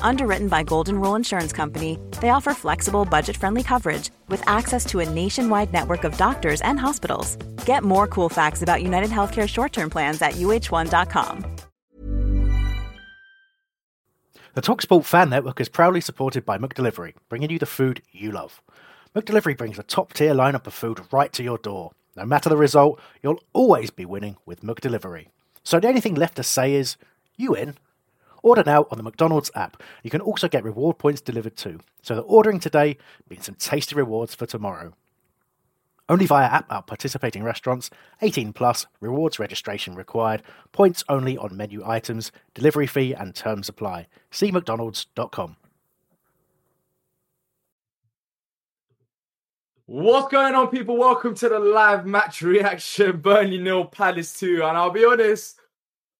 Underwritten by Golden Rule Insurance Company, they offer flexible, budget friendly coverage with access to a nationwide network of doctors and hospitals. Get more cool facts about United Healthcare short term plans at uh1.com. The Talksport Fan Network is proudly supported by McDelivery, bringing you the food you love. McDelivery brings a top tier lineup of food right to your door. No matter the result, you'll always be winning with McDelivery. So the only thing left to say is, you in? Order now on the McDonald's app. You can also get reward points delivered too. So the ordering today means some tasty rewards for tomorrow. Only via app at participating restaurants. 18 plus. Rewards registration required. Points only on menu items. Delivery fee and terms apply. See mcdonalds.com. What's going on, people? Welcome to the live match reaction. Burnley nil, Palace two. And I'll be honest,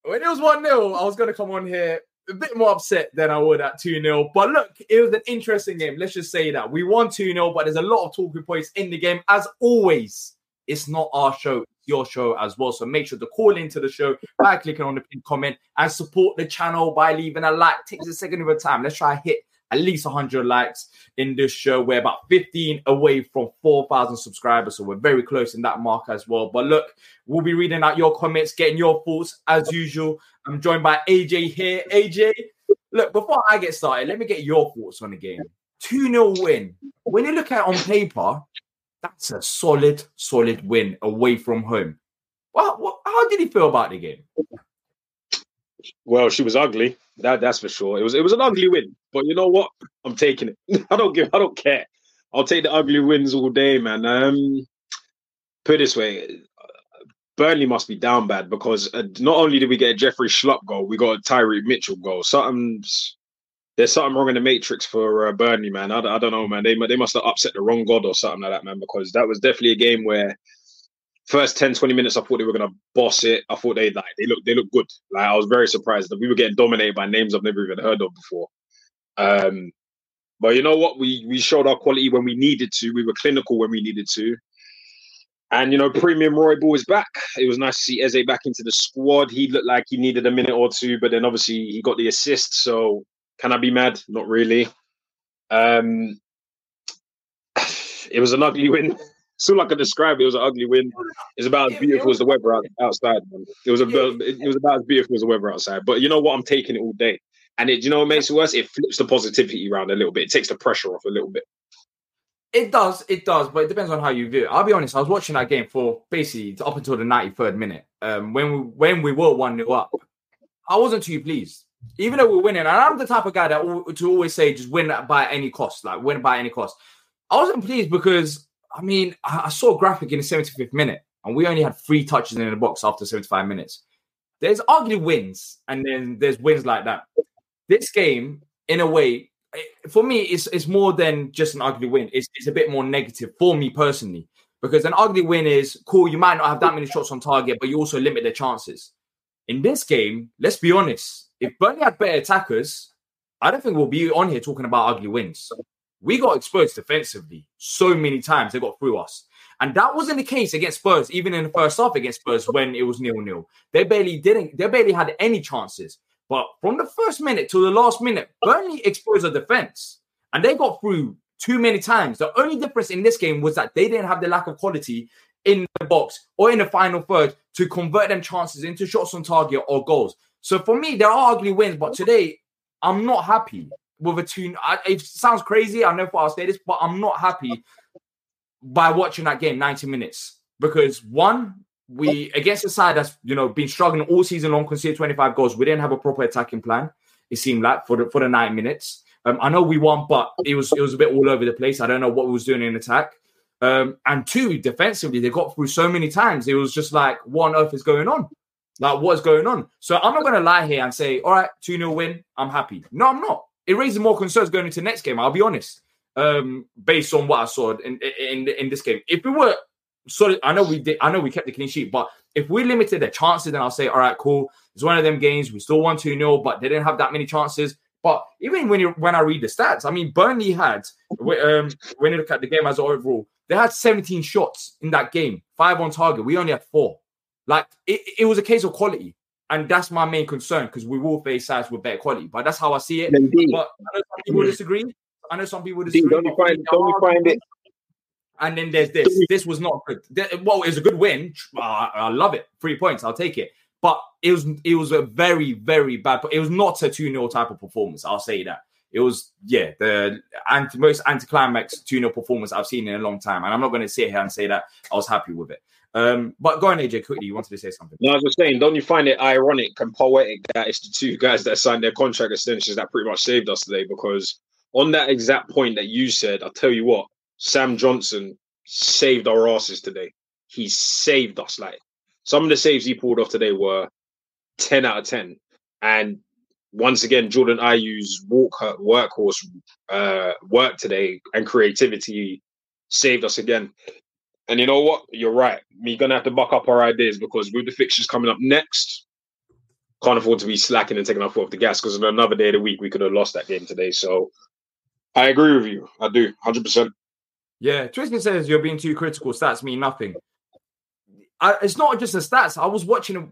when it was one 0 I was going to come on here a bit more upset than I would at 2 0. But look, it was an interesting game. Let's just say that. We won 2 0, but there's a lot of talking points in the game. As always, it's not our show, your show as well. So make sure to call into the show by clicking on the pin comment and support the channel by leaving a like. Takes a second of a time. Let's try hit at least 100 likes in this show. We're about 15 away from 4,000 subscribers, so we're very close in that mark as well. But look, we'll be reading out your comments, getting your thoughts as usual. I'm joined by AJ here. AJ, look, before I get started, let me get your thoughts on the game. 2 0 win. When you look at it on paper, that's a solid, solid win away from home. Well, how did he feel about the game? Well, she was ugly. That that's for sure. It was it was an ugly win, but you know what? I'm taking it. I don't give. I don't care. I'll take the ugly wins all day, man. Um, put it this way, Burnley must be down bad because uh, not only did we get a Jeffrey Schlupp goal, we got a Tyrick Mitchell goal. Something's there's something wrong in the matrix for uh, Burnley, man. I, I don't know, man. They they must have upset the wrong god or something like that, man. Because that was definitely a game where first 10, 20 minutes, I thought they were gonna boss it. I thought they like they look they look good. Like I was very surprised that we were getting dominated by names I've never even heard of before. Um, but you know what? We we showed our quality when we needed to. We were clinical when we needed to. And you know, premium Roy Ball is back. It was nice to see Eze back into the squad. He looked like he needed a minute or two, but then obviously he got the assist. So can I be mad? Not really. Um, it was an ugly win. Still, like I described, it was an ugly win. It's about as beautiful as the weather out, outside. Man. It was about it was about as beautiful as the weather outside. But you know what? I'm taking it all day. And it, you know what makes it worse? It flips the positivity around a little bit. It takes the pressure off a little bit. It does, it does, but it depends on how you view it. I'll be honest, I was watching that game for basically up until the 93rd minute. Um, when we when we were 1 0 up, I wasn't too pleased. Even though we're winning, and I'm the type of guy that to always say just win by any cost, like win by any cost. I wasn't pleased because I mean I saw a graphic in the 75th minute, and we only had three touches in the box after 75 minutes. There's ugly wins, and then there's wins like that. This game, in a way, eh, for me, it's it's more than just an ugly win. It's it's a bit more negative for me personally because an ugly win is cool. You might not have that many shots on target, but you also limit their chances. In this game, let's be honest. If Burnley had better attackers, I don't think we'll be on here talking about ugly wins. We got exposed defensively so many times. They got through us. And that wasn't the case against Spurs, even in the first half against Spurs when it was nil nil. They barely didn't. They barely had any chances. But from the first minute to the last minute, Burnley exposed the defense and they got through too many times. The only difference in this game was that they didn't have the lack of quality in the box or in the final third to convert them chances into shots on target or goals. So for me, there are ugly wins, but today I'm not happy with a two. it sounds crazy. I know what I'll say this, but I'm not happy by watching that game 90 minutes because one, we against a side that's you know been struggling all season long, conceded 25 goals. We didn't have a proper attacking plan. It seemed like for the for the nine minutes. Um, I know we won, but it was it was a bit all over the place. I don't know what we was doing in attack. Um, and two, defensively, they got through so many times. It was just like, what on earth is going on? Like, what's going on? So I'm not gonna lie here and say, all right, 2 0 win, I'm happy. No, I'm not. It raises more concerns going into next game. I'll be honest, um, based on what I saw in in in this game. If we were sorry, I know we did, I know we kept the clean sheet, but if we limited their chances, then I'll say, all right, cool. It's one of them games. We still won 2 0, but they didn't have that many chances. But even when you when I read the stats, I mean, Burnley had um, when you look at the game as overall, they had 17 shots in that game, five on target. We only had four. Like it, it was a case of quality. And that's my main concern because we will face sides with better quality. But that's how I see it. Indeed. But I know some people disagree. I know some people disagree. Don't you find, don't you find it? And then there's this. This was not good. Well, it was a good win. I love it. Three points. I'll take it. But it was it was a very very bad. It was not a two 0 type of performance. I'll say that. It was yeah the anti, most anticlimax two 0 performance I've seen in a long time. And I'm not going to sit here and say that I was happy with it. Um, but go on, AJ, quickly. You wanted to say something? No, I was just saying, don't you find it ironic and poetic that it's the two guys that signed their contract extensions that pretty much saved us today? Because on that exact point that you said, I'll tell you what, Sam Johnstone saved our asses today. He saved us. Like some of the saves he pulled off today were 10 out of 10. And once again, Jordan Ayew's walk workhorse uh, work today and creativity saved us again. And you know what? You're right. We're gonna have to buck up our ideas because with the fixtures coming up next, can't afford to be slacking and taking our foot off the gas because on another day of the week we could have lost that game today. So I agree with you. I do, hundred percent. Yeah, Tristan says you're being too critical. Stats mean nothing. I, it's not just the stats. I was watching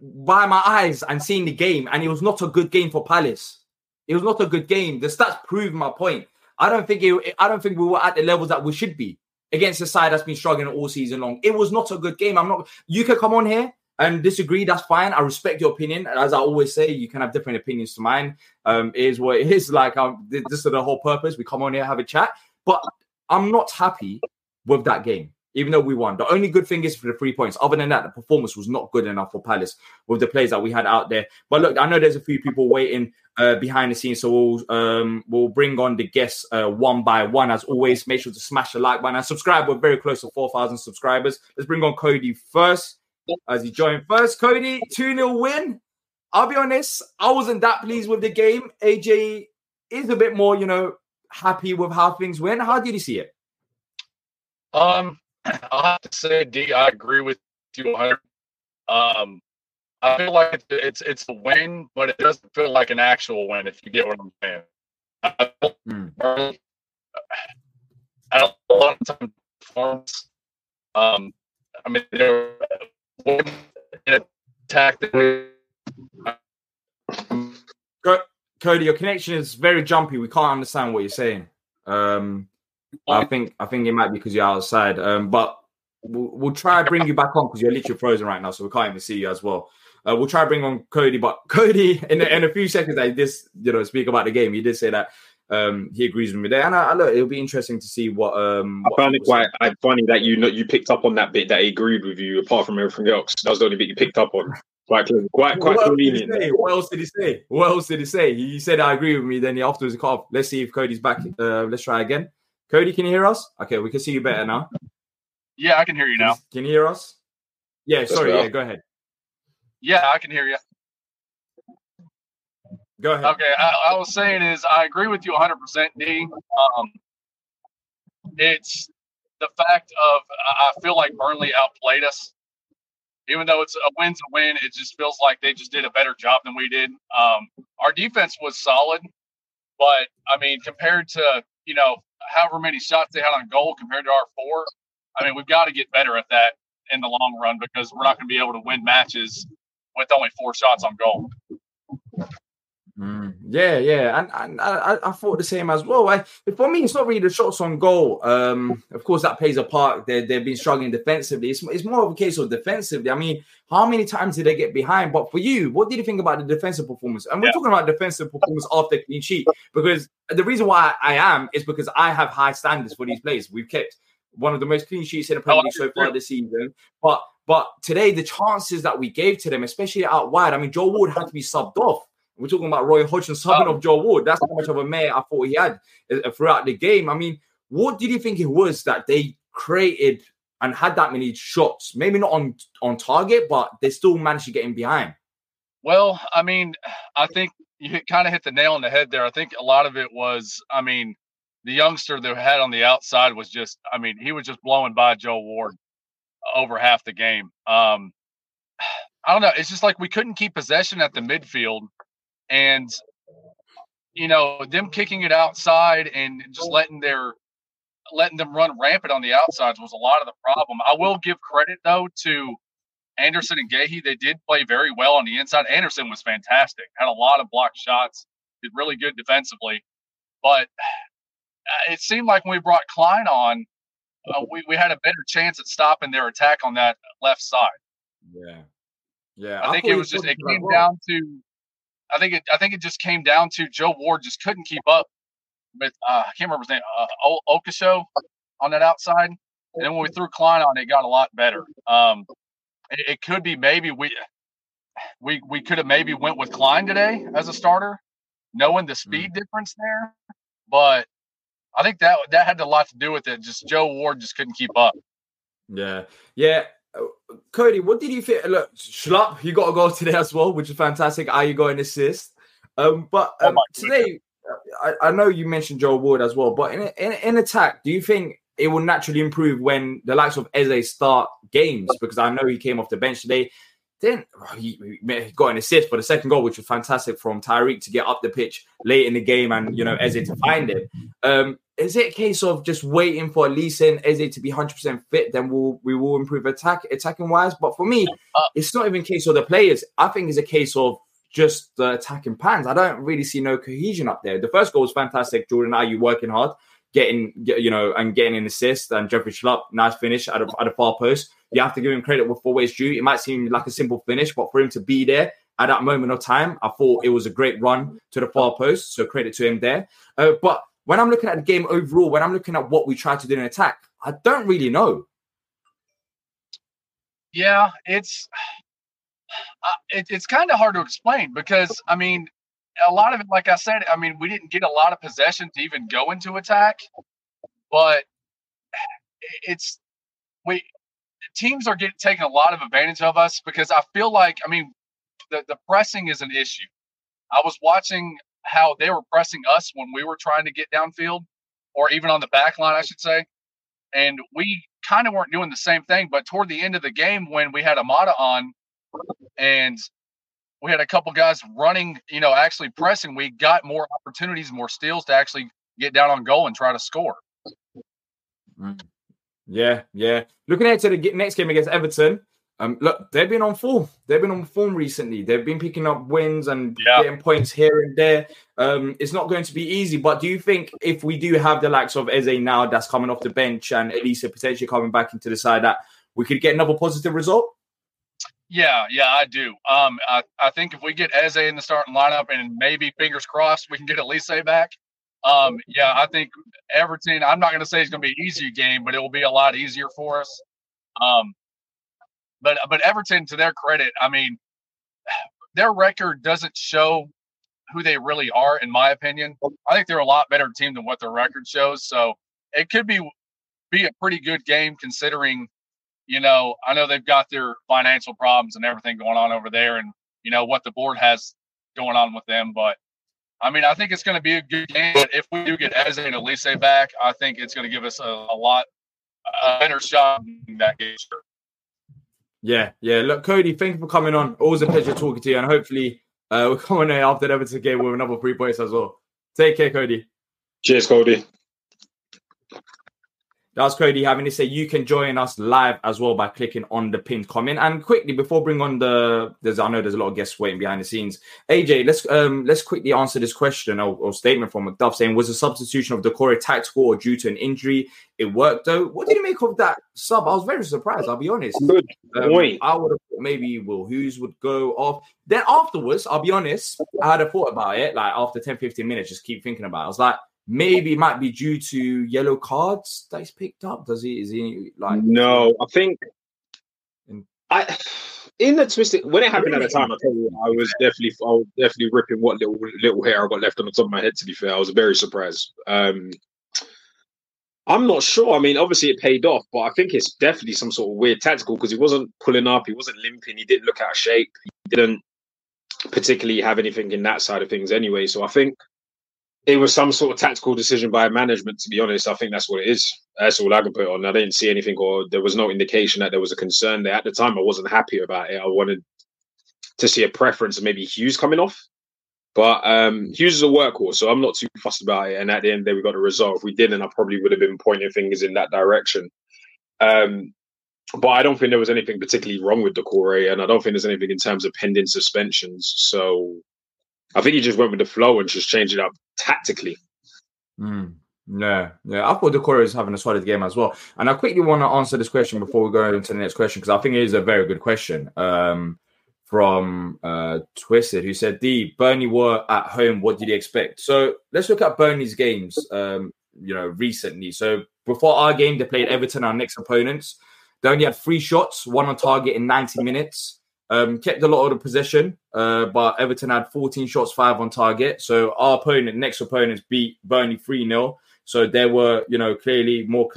by my eyes and seeing the game, and it was not a good game for Palace. It was not a good game. The stats prove my point. I don't think it, I don't think we were at the levels that we should be against a side that's been struggling all season long. It was not a good game. I'm not. You can come on here and disagree. That's fine. I respect your opinion. As I always say, you can have different opinions to mine. Um, it is what it is. Like um, this is the whole purpose. We come on here, have a chat. But I'm not happy with that game, even though we won. The only good thing is for the three points. Other than that, the performance was not good enough for Palace with the players that we had out there. But look, I know there's a few people waiting uh, behind the scenes, so we'll um, we'll bring on the guests uh, one by one. As always, make sure to smash the like button and subscribe. We're very close to four thousand subscribers. Let's bring on Cody first as he joined first. Cody, 2 0 win. I'll be honest, I wasn't that pleased with the game. AJ is a bit more, you know, happy with how things went. How did you see it? Um, I'll have to say, D, I agree with you 100. Um, I feel like it's, it's it's a win, but it doesn't feel like an actual win. If you get what I'm saying. I, mm. I don't, a lot of time performance. Um, I mean, they're attack. Cody, your connection is very jumpy. We can't understand what you're saying. Um, I think I think it might be because you're outside. Um, but we'll, we'll try to bring you back on because you're literally frozen right now, so we can't even see you as well. Uh, we'll try to bring on Cody, but Cody, in, in a few seconds, I just you know speak about the game. He did say that um, he agrees with me there, and I, I look, it'll be interesting to see what. Um, I found it quite I, funny that you know you picked up on that bit that he agreed with you, apart from everything else. That was the only bit you picked up on. Quite, quite, quite what convenient. What else did he say? What else did he say? He said, "I agree with me." Then he afterwards cut off. Let's see if Cody's back. Uh, let's try again. Cody, can you hear us? Okay, we can see you better now. Yeah, I can hear you now. Can you hear us? Yeah, sorry. Yeah, go ahead. Yeah, I can hear you. Go ahead. Okay, I, I, was saying is I agree with you 100%, D. Um, it's the fact of I feel like Burnley outplayed us. Even though it's a win's a win, it just feels like they just did a better job than we did. Um, our defense was solid, but I mean, compared to you know however many shots they had on goal compared to our four, I mean, we've got to get better at that in the long run because we're not going to be able to win matches with only four shots on goal. Mm, yeah, yeah, and, and I, I, thought the same as well. I, for me, it's not really the shots on goal. Um, of course, that plays a part. They they've been struggling defensively. It's, it's more of a case of defensively. I mean, how many times did they get behind? But for you, what did you think about the defensive performance? And we're yeah. talking about defensive performance after clean sheet because the reason why I am is because I have high standards for these players. We've kept one of the most clean sheets in the Premier League so far this season. But but today, the chances that we gave to them, especially out wide, I mean, Joe Ward had to be subbed off. We're talking about Roy Hodgson subbing oh. off Joe Ward. That's how much of a mayor I thought he had uh, throughout the game. I mean, what did you think it was that they created and had that many shots? Maybe not on on target, but they still managed to get in behind. Well, I mean, I think you kind of hit the nail on the head there. I think a lot of it was, I mean, the youngster that had on the outside was just, I mean, he was just blowing by Joe Ward over half the game. Um, I don't know. It's just like we couldn't keep possession at the midfield, and you know them kicking it outside and just letting their letting them run rampant on the outsides was a lot of the problem. I will give credit though to Andersen and Guehi. They did play very well on the inside. Andersen was fantastic. Had a lot of blocked shots. Did really good defensively, but it seemed like when we brought Clyne on, uh, we, we had a better chance at stopping their attack on that left side. Yeah, yeah. I, think it was just it came down to. I think it. I think it just came down to Joe Ward just couldn't keep up with. Uh, I can't remember his name. Uh, Okasho on that outside, and then when we threw Clyne on, it got a lot better. Um, it, it could be maybe we we we could have maybe went with Clyne today as a starter, knowing the hmm. speed mm. difference there. But I think that that had a lot to do with it. Just Joe Ward just couldn't keep up. Yeah, yeah. Uh, Cody, what did you think? Look, Schlupp, you got a goal today as well, which is fantastic. Ayew got an assist? Um, but oh um, oh today, I, I, know you mentioned Joe Ward as well, but in, in, in attack, do you think it will naturally improve when the likes of Eze start games? Because I know he came off the bench today. Then he, got an assist for the second goal, which was fantastic from Tyreek to get up the pitch late in the game and you know Eze to find him. Um, is it a case of just waiting for Eze and Eze to be 100% fit? Then we'll we will improve attack attacking wise. But for me, it's not even a case of the players. I think it's a case of just the attacking pans. I don't really see no cohesion up there. The first goal was fantastic. Jordan, Ayew working hard? Getting, you know, and getting an assist, and Jeffrey Schlupp, nice finish at a, at a far post. You have to give him credit with four ways due. It might seem like a simple finish, but for him to be there at that moment of time, I thought it was a great run to the far post. So credit to him there. Uh, but when I'm looking at the game overall, when I'm looking at what we try to do in attack, I don't really know. Yeah, it's uh, it, it's kind of hard to explain because I mean, a lot of it, like I said, I mean, we didn't get a lot of possession to even go into attack, but it's we teams are getting taking a lot of advantage of us because I feel like I mean the the pressing is an issue. I was watching how they were pressing us when we were trying to get downfield, or even on the back line, I should say. And we kind of weren't doing the same thing. But toward the end of the game, when we had Ahamada on and we had a couple guys running, you know, actually pressing, we got more opportunities, more steals to actually get down on goal and try to score. Mm. Yeah, yeah. Looking ahead to the next game against Everton, um, look, they've been on form. They've been on form recently. They've been picking up wins and yeah. getting points here and there. Um, it's not going to be easy, but do you think if we do have the likes of Eze now that's coming off the bench and Olise potentially coming back into the side, that we could get another positive result? Yeah, yeah, I do. Um, I, I think if we get Eze in the starting lineup and maybe fingers crossed we can get Olise back. Um, yeah, I think Everton. I'm not going to say it's going to be an easy game, but it will be a lot easier for us. Um, but but Everton, to their credit, I mean, their record doesn't show who they really are, in my opinion. I think they're a lot better team than what their record shows. So it could be be a pretty good game considering, you know, I know they've got their financial problems and everything going on over there, and you know what the board has going on with them. But I mean, I think it's going to be a good game. But if we do get Eze and Olise back, I think it's going to give us a, a lot a better shot in that game. Yeah, yeah. Look, Cody, thank you for coming on. Always a pleasure talking to you, and hopefully uh, we're coming here after the Everton game with another three points as well. Take care, Cody. Cheers, Cody. That's Cody having to say you can join us live as well by clicking on the pinned comment. And quickly before bring on the there's I know there's a lot of guests waiting behind the scenes. AJ, let's um let's quickly answer this question or, or statement from McDuff saying was the substitution of Doucouré tactical or due to an injury? It worked though. What did you make of that sub? I was very surprised, I'll be honest. Good um, point. I would have thought maybe Will Hughes would go off. Then afterwards, I'll be honest, I had a thought about it, like after 10, 15 minutes, just keep thinking about it. I was like, maybe it might be due to yellow cards that he's picked up. Does he? Is he like? No, I think. I in the twisted when it happened at the time, I tell you, I was definitely, I was definitely ripping what little little hair I got left on the top of my head. To be fair, I was very surprised. Um, I'm not sure. I mean, obviously it paid off, but I think it's definitely some sort of weird tactical because he wasn't pulling up, he wasn't limping, he didn't look out of shape, he didn't particularly have anything in that side of things anyway. So I think it was some sort of tactical decision by management. To be honest, I think that's what it is. That's all I can put on. I didn't see anything, or there was no indication that there was a concern there at the time. I wasn't happy about it. I wanted to see a preference of maybe Hughes coming off. But um, Hughes is a workhorse, so I'm not too fussed about it. And at the end, there we got a result. If we didn't, I probably would have been pointing fingers in that direction. Um, but I don't think there was anything particularly wrong with Doucouré, and I don't think there's anything in terms of pending suspensions. So I think he just went with the flow and just changed it up tactically. Mm. Yeah, yeah. I thought Doucouré is having a solid game as well. And I quickly want to answer this question before we go into the next question because I think it is a very good question. Um, from uh, Twisted, who said, "D Burnley were at home. What did you expect?" So let's look at Burnley's games. Um, you know, recently. So before our game, they played Everton, our next opponents. They only had three shots, one on target in 90 minutes. Um, kept a lot of the possession, uh, but Everton had 14 shots, five on target. So our opponent, next opponents, beat Burnley 3 0. So they were, you know, clearly more,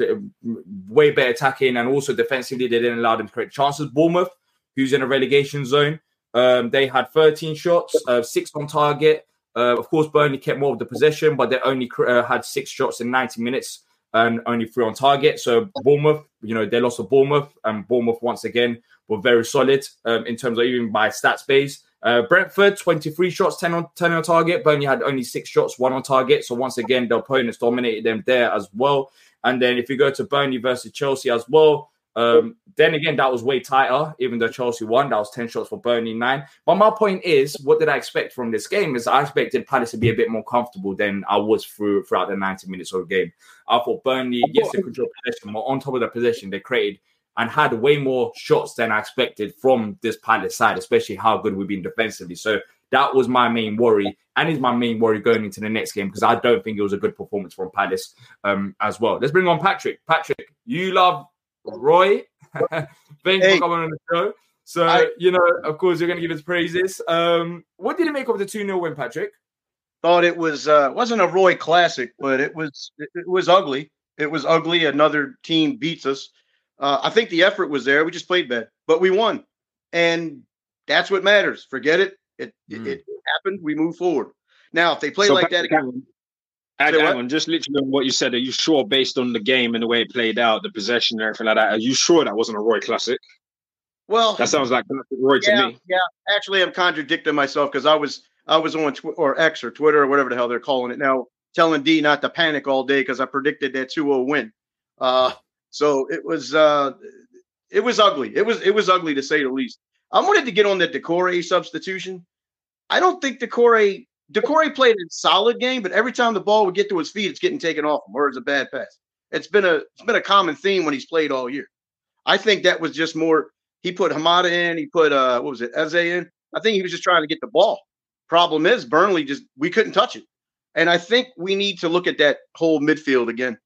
way better attacking and also defensively, they didn't allow them to create chances. Bournemouth, who's in a relegation zone, um, they had 13 shots, uh, six on target. Uh, of course, Burnley kept more of the possession, but they only uh, had six shots in 90 minutes and only three on target. So Bournemouth, you know, they lost to Bournemouth, and Bournemouth once again were very solid um, in terms of even by stats base. Uh, Brentford, 23 shots, 10 on 10 on target. Burnley had only six shots, one on target. So once again, the opponents dominated them there as well. And then if you go to Burnley versus Chelsea as well, um, then again, that was way tighter, even though Chelsea won. That was 10 shots for Burnley, nine. But my point is, what did I expect from this game? Is I expected Palace to be a bit more comfortable than I was through throughout the 90 minutes of the game. I thought Burnley, yes, they controlled possession, but on top of the possession, they created and had way more shots than I expected from this Palace side, especially how good we've been defensively. So that was my main worry, and is my main worry going into the next game because I don't think it was a good performance from Palace um, as well. Let's bring on Patrick. Patrick, you love Roy. Thanks hey. for coming on the show. So, I, you know, of course, you're going to give us praises. Um, what did you make of the 2 0 win, Patrick? Thought it was, uh, wasn't a Roy classic, but it was, it, it was ugly. It was ugly. Another team beats us. Uh, I think the effort was there. We just played bad, but we won. And that's what matters. Forget it. It, mm. it, it, happened. We move forward. Now, if they play so like that again, Hang, hang on, just literally on what you said. Are you sure, based on the game and the way it played out, the possession and everything like that, are you sure that wasn't a Roy classic? Well, that sounds like Roy yeah, to me. Yeah, actually, I'm contradicting myself because I was I was on tw- or X or Twitter or whatever the hell they're calling it now, telling D not to panic all day because I predicted that 2-0 win. Uh, so it was uh, it was ugly. It was it was ugly to say the least. I wanted to get on the Doucouré substitution. I don't think Doucouré Doucouré played a solid game, but every time the ball would get to his feet, it's getting taken off him or it's a bad pass. It's been a it's been a common theme when he's played all year. I think that was just more. He put Ahamada in. He put uh what was it Eze in. I think he was just trying to get the ball. Problem is Burnley just we couldn't touch it, and I think we need to look at that whole midfield again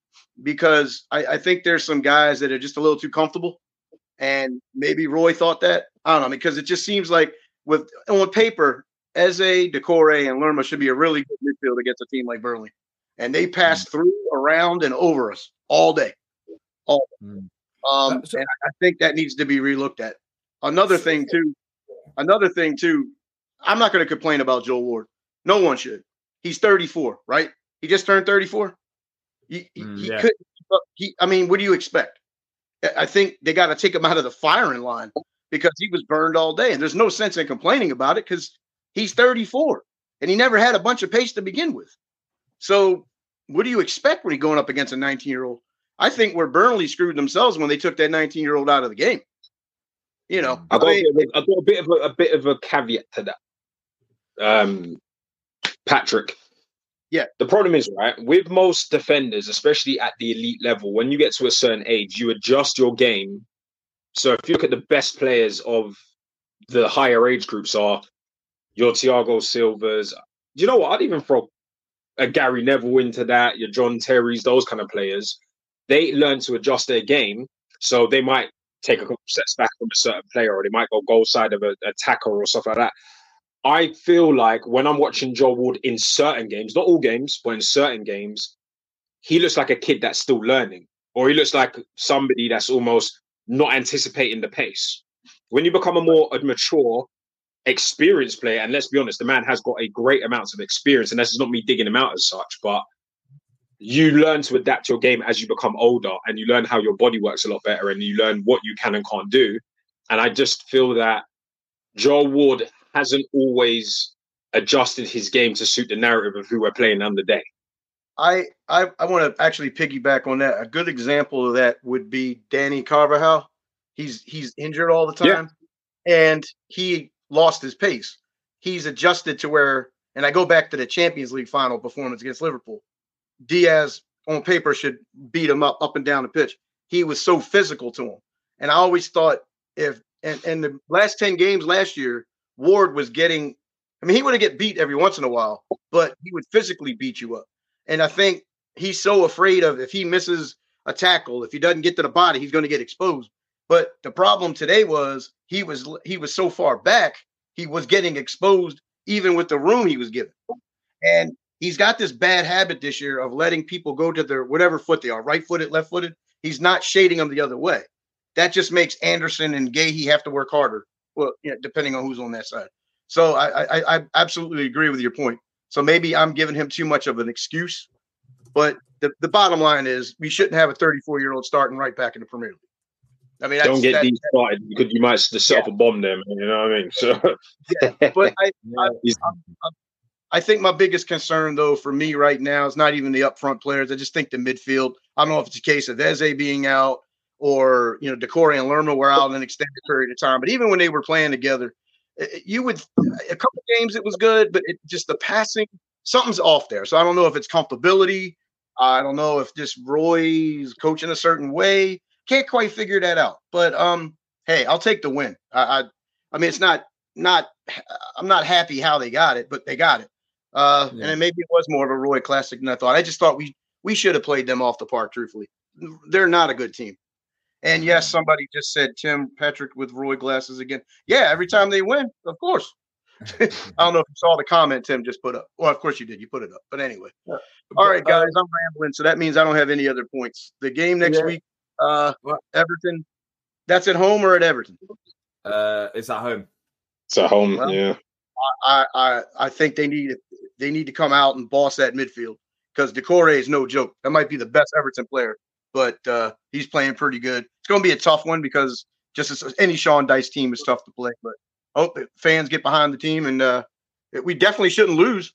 because I, I think there's some guys that are just a little too comfortable, and maybe Roy thought that I don't know because it just seems like with on paper Eze, Doucouré, and Lerma should be a really good midfield against a team like Burnley. And they pass mm. through, around, and over us all day. All day. Mm. Um, and I think that needs to be relooked at. Another thing, too, another thing, too, I'm not going to complain about Joe Ward. No one should. He's 34, right? He just turned 34. He, mm, he yeah. could, he, I mean, what do you expect? I think they got to take him out of the firing line because he was burned all day. And there's no sense in complaining about it because He's 34 and he never had a bunch of pace to begin with. So, what do you expect when you're going up against a 19 year old? I think where Burnley screwed themselves when they took that 19 year old out of the game. You know, I got, I mean, got a bit of a, a, bit of a caveat to that. Um, Patrick. Yeah. The problem is, right, with most defenders, especially at the elite level, when you get to a certain age, you adjust your game. So if you look at the best players of the higher age groups are your Thiago Silvas. You know what? I'd even throw a Gary Neville into that, your John Terry's, those kind of players. They learn to adjust their game. So they might take a couple steps back from a certain player or they might go goal side of an attacker or stuff like that. I feel like when I'm watching Joe Ward in certain games, not all games, but in certain games, he looks like a kid that's still learning, or he looks like somebody that's almost not anticipating the pace. When you become a more mature experienced player. And let's be honest, the man has got a great amount of experience. And this is not me digging him out as such, but you learn to adapt your game as you become older and you learn how your body works a lot better and you learn what you can and can't do. And I just feel that Joel Ward hasn't always adjusted his game to suit the narrative of who we're playing on the day. I I, I want to actually piggyback on that. A good example of that would be Dani Carvajal. He's he's injured all the time, yeah. and he lost his pace. He's adjusted to where, and I go back to the Champions League final performance against Liverpool. Diaz on paper should beat him up up and down the pitch. He was so physical to him, and I always thought if and and the last ten games last year, Ward was getting. I mean, he would get beat every once in a while, but he would physically beat you up. And I think he's so afraid of if he misses a tackle, if he doesn't get to the body, he's going to get exposed. But the problem today was he was he was so far back, he was getting exposed even with the room he was given. And he's got this bad habit this year of letting people go to their whatever foot they are, right footed, left footed. He's not shading them the other way. That just makes Andersen and Guéhi have to work harder. Well, you know, depending on who's on that side. So I, I, I absolutely agree with your point. So maybe I'm giving him too much of an excuse. But the, the bottom line is we shouldn't have a 34 year old starting right back in the Premier League. I mean, don't get these started because you might a bomb them. You know what I mean? So, yeah, but I, I, I, I, think my biggest concern, though, for me right now is not even the upfront players. I just think the midfield. I don't know if it's a case of Eze being out or you know Doucouré and Lerma were out an extended period of time. But even when they were playing together, you would a couple games it was good, but it just the passing something's off there. So I don't know if it's comfortability. I don't know if just Roy's coaching a certain way. Can't quite figure that out. But um, hey, I'll take the win. I, I, I mean, it's not not. I'm not happy how they got it, but they got it. Uh, yeah. and maybe it was more of a Roy classic than I thought. I just thought we we should have played them off the park. Truthfully, they're not a good team. And yes, somebody just said Tim Patrick with Roy glasses again. Yeah, every time they win, of course. I don't know if you saw the comment Tim just put up. Well, of course you did. You put it up. But anyway. Yeah. All right, guys, I'm rambling. So that means I don't have any other points. The game next yeah. week, uh, Everton. That's at home or at Everton? Uh, it's at home. It's at home. Well, yeah. I, I I think they need they need to come out and boss that midfield because Doucouré is no joke. That might be the best Everton player but uh, he's playing pretty good. It's going to be a tough one because just as any Sean Dyche team is tough to play. But hope fans get behind the team, and uh, we definitely shouldn't lose.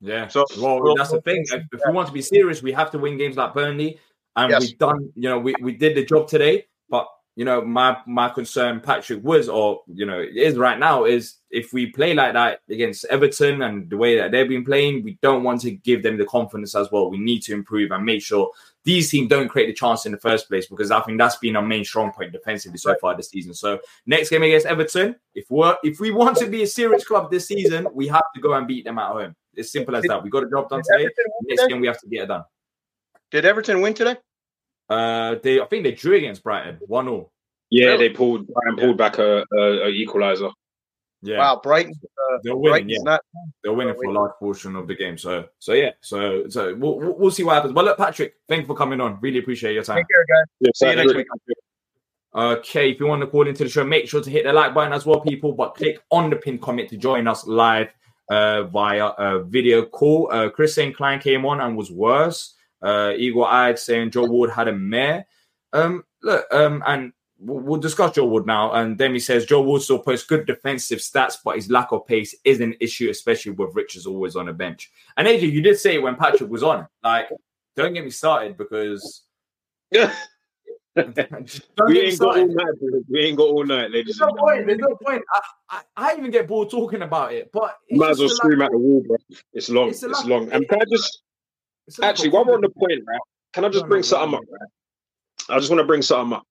Yeah. So well, we'll that's the thing. If, if, we want to be serious, we have to win games like Burnley, and yes. we've done. You know, we, we did the job today, but you know, my my concern, Patrick, was or you know is right now is if we play like that against Everton and the way that they've been playing, we don't want to give them the confidence as well. We need to improve and make sure these teams don't create the chance in the first place because I think that's been our main strong point defensively so far this season. So next game against Everton, if we're if we want to be a serious club this season, we have to go and beat them at home. It's simple as that. We got a job done today. Next game we have to get it done. Did Everton win today? Uh, they I think they drew against Brighton, one 0 Yeah, really? they pulled Brighton pulled back a, a, a equalizer. Yeah. Wow, Brighton. Uh, they're winning. yeah, not, they're winning for a large portion of the game. So, so yeah. So, so we'll we'll see what happens. But look, Patrick, thank you for coming on. Really appreciate your time. Take care, guys. Yeah, see you next week. Okay, if you want to call into the show, make sure to hit the like button as well, people. But click on the pin comment to join us live uh, via a video call. Uh, Chris St. Klein came on and was worse. Uh, Igor Eyed saying Joe Ward had a mare. Um, look, um, and we'll discuss Joe Wood now. And then he says Joe Wood still posts good defensive stats, but his lack of pace is an issue, especially with Richards always on the bench. And AJ, you did say when Patrick was on, like, don't get me started because. we ain't got all night. We ain't got all night, ladies. There's no point. There's no point. I, I, I, even get bored talking about it, but might as well scream at the wall, bro. It's long. It's, it's long. And can I just actually, while we're on the point, right? Can I just bring something up? Right? I just want to bring something up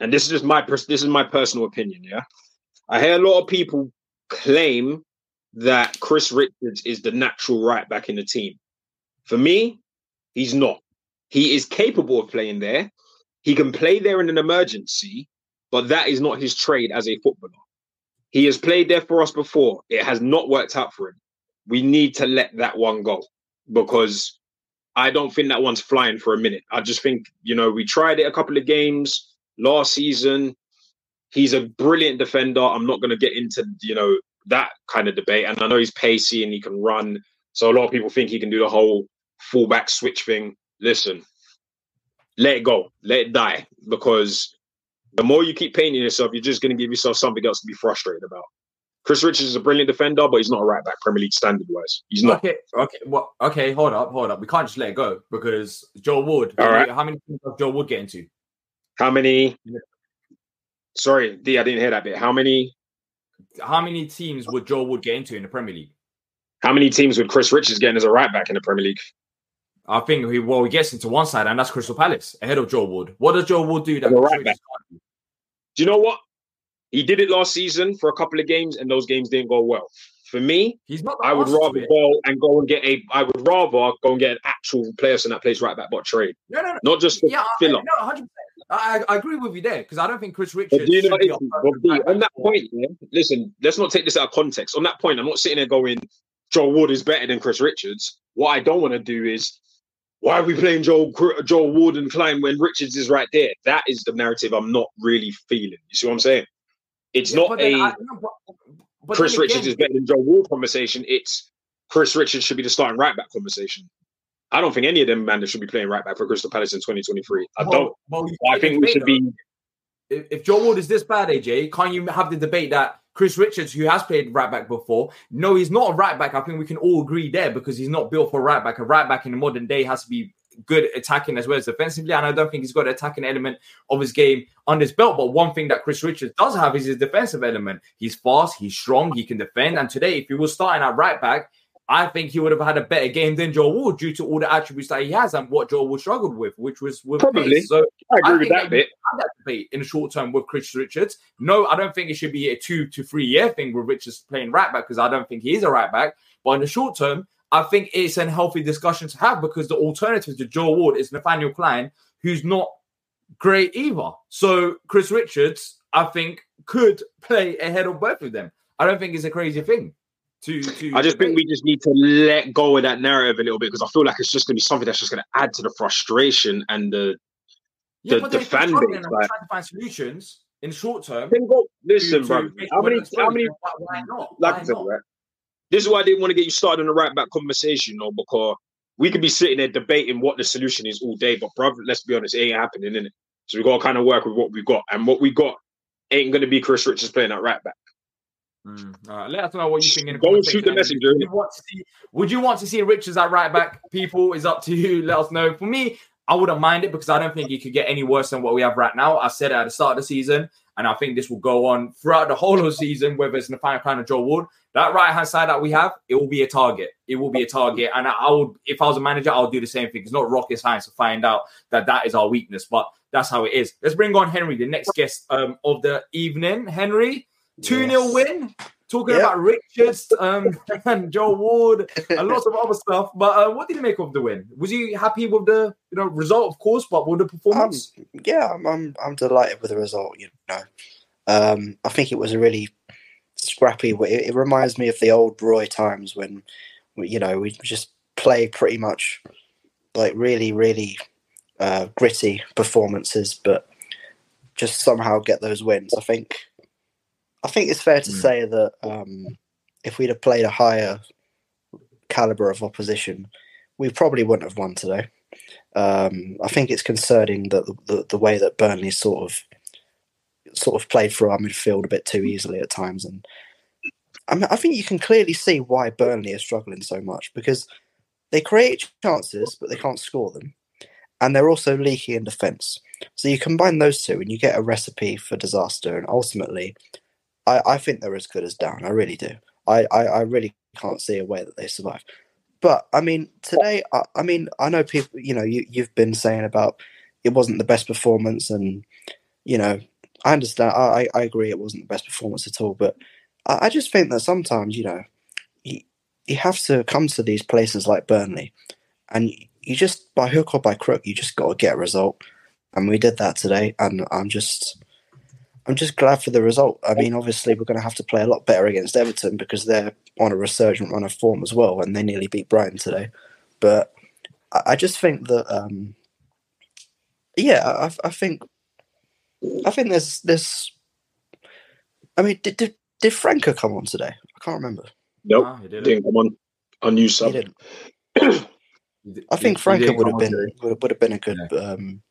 and this is just my this is my personal opinion. Yeah, I hear a lot of people claim that Chris Richards is the natural right back in the team. For me, he's not. He is capable of playing there. He can play there in an emergency, but that is not his trade as a footballer. He has played there for us before. It has not worked out for him. We need to let that one go because I don't think that one's flying for a minute. I just think, you know, we tried it a couple of games last season He's a brilliant defender. I'm not going to get into you know that kind of debate. And I know he's pacey and he can run. So a lot of people think he can do the whole fullback switch thing. Listen, let it go, let it die, because the more you keep painting yourself, you're just going to give yourself something else to be frustrated about. Chris Richards is a brilliant defender, but he's not a right back Premier League standard wise. He's not. Okay, okay, well, okay, hold up, hold up. We can't just let it go because Joe Wood. All right. How many teams does Joe Wood get into? How many? Sorry, D, I didn't hear that bit. How many? How many teams would Joe Wood get into in the Premier League? How many teams would Chris Richards get in as a right back in the Premier League? I think he well he gets into one side, and that's Crystal Palace ahead of Joe Wood. What does Joe Wood do that As a Chris right back. Do you know what? He did it last season for a couple of games, and those games didn't go well. For me, He's not. I would rather go and go and get a. I would rather go and get an actual player in that place right back, but trade, No, no, no. not just Yeah, I, filler. no, hundred percent. I, I agree with you there because I don't think Chris Richards. you know, should be what our it is? first But D, right on that point, yeah, listen, let's not take this out of context. On that point, I'm not sitting there going, Joe Wood is better than Chris Richards. What I don't want to do is, why are we playing Joe Joe Wood and Clyne when Richards is right there? That is the narrative I'm not really feeling. You see what I'm saying? It's Yeah, not but a I- no, but- but Chris Richards again, is better than Joe Wood conversation. It's Chris Richards should be the starting right back conversation. I don't think any of them man should be playing right back for Crystal Palace in 2023. I well- don't. well, I think we should though. be. if, if Joe Wood is this bad, AJ, can't you have the debate that Chris Richards, who has played right back before, no, he's not a right back. I think we can all agree there because he's not built for right back. A right back in the modern day has to be good attacking as well as defensively, and I don't think he's got an attacking element of his game on his belt. But one thing that Chris Richards does have is his defensive element. He's fast, he's strong, he can defend. And today, if he was starting at right back, I think he would have had a better game than Joe Wood due to all the attributes that he has and what Joe Wood struggled with, which was with Probably. pace. So I agree I with that bit. that debate in the short term with Chris Richards. No, I don't think it should be a two to three year thing with Richards playing right back because I don't think he is a right back. But in the short term, I think it's a healthy discussion to have because the alternative to Joe Ward is Nathaniel Clyne, who's not great either. So Chris Richards, I think, could play ahead of both of them. I don't think it's a crazy thing. To, to I just think we just need to let go of that narrative a little bit because I feel like it's just going to be something that's just going to add to the frustration and the. yeah, the- but the fan base, like- trying to find solutions in the short term. Then go listen, to- bro. to How many? How many? Why, not? Like Why I said, not? right? This is why I didn't want to get you started on the right back conversation, though, because we could be sitting there debating what the solution is all day, but brother, let's be honest, it ain't happening, innit? So we got to kind of work with what we got, and what we got ain't going to be Chris Richards playing at right back. Mm, all right, let us know what you think in the Go shoot the messenger, Would you, want to see, would you want to see Richards at right back? People, is up to you. Let us know. For me, I wouldn't mind it because I don't think it could get any worse than what we have right now. I said at the start of the season, and I think this will go on throughout the whole of the season, whether it's Nathaniel Clyne or Joe Wood. That right hand side that we have, it will be a target. It will be a target. And I, I would, if I was a manager, I would do the same thing. It's not rocket science to find out that that is our weakness, but that's how it is. Let's bring on Henry, the next guest um, of the evening. Henry, 2 0 Yes. win. Talking Yep. about Richards um, and Joe Ward and lots of other stuff. But uh, what did you make of the win? Was you happy with the you know result, of course, but with the Um, performance? yeah, I'm, I'm I'm delighted with the result. You know, um, I think it was a really scrappy. It, it reminds me of the old Roy times when, we- you know, we just play pretty much like really, really uh, gritty performances, but just somehow get those wins. I think. I think it's fair to Mm. say that um, if we'd have played a higher caliber of opposition, we probably wouldn't have won today. Um, I think it's concerning that the, the, the way that Burnley sort of sort of played through our midfield a bit too easily at times, and I, mean, I think you can clearly see why Burnley are struggling so much because they create chances but they can't score them, and they're also leaky in defence. So you combine those two and you get a recipe for disaster. And ultimately, I, I think they're as good as down. I really do. I, I, I really can't see a way that they survive. But I mean, today, I, I mean, I know people. You know, you you've been saying about it wasn't the best performance, and you know, I understand. I I agree it wasn't the best performance at all. But I, I just think that sometimes, you know, you you have to come to these places like Burnley, and you just by hook or by crook, you just got to get a result. And we did that today, and I'm just. I'm just glad for the result. I mean, obviously, we're going to have to play a lot better against Everton because they're on a resurgent run of form as well, and they nearly beat Brighton today. But I, I just think that, um, yeah, I, I think, I think there's there's I mean, did did, did Franco come on today? I can't remember. Nope, Ah, he didn't. didn't come on. Unused He sub. didn't. I think he- he Franco would have been would, would have been a good um,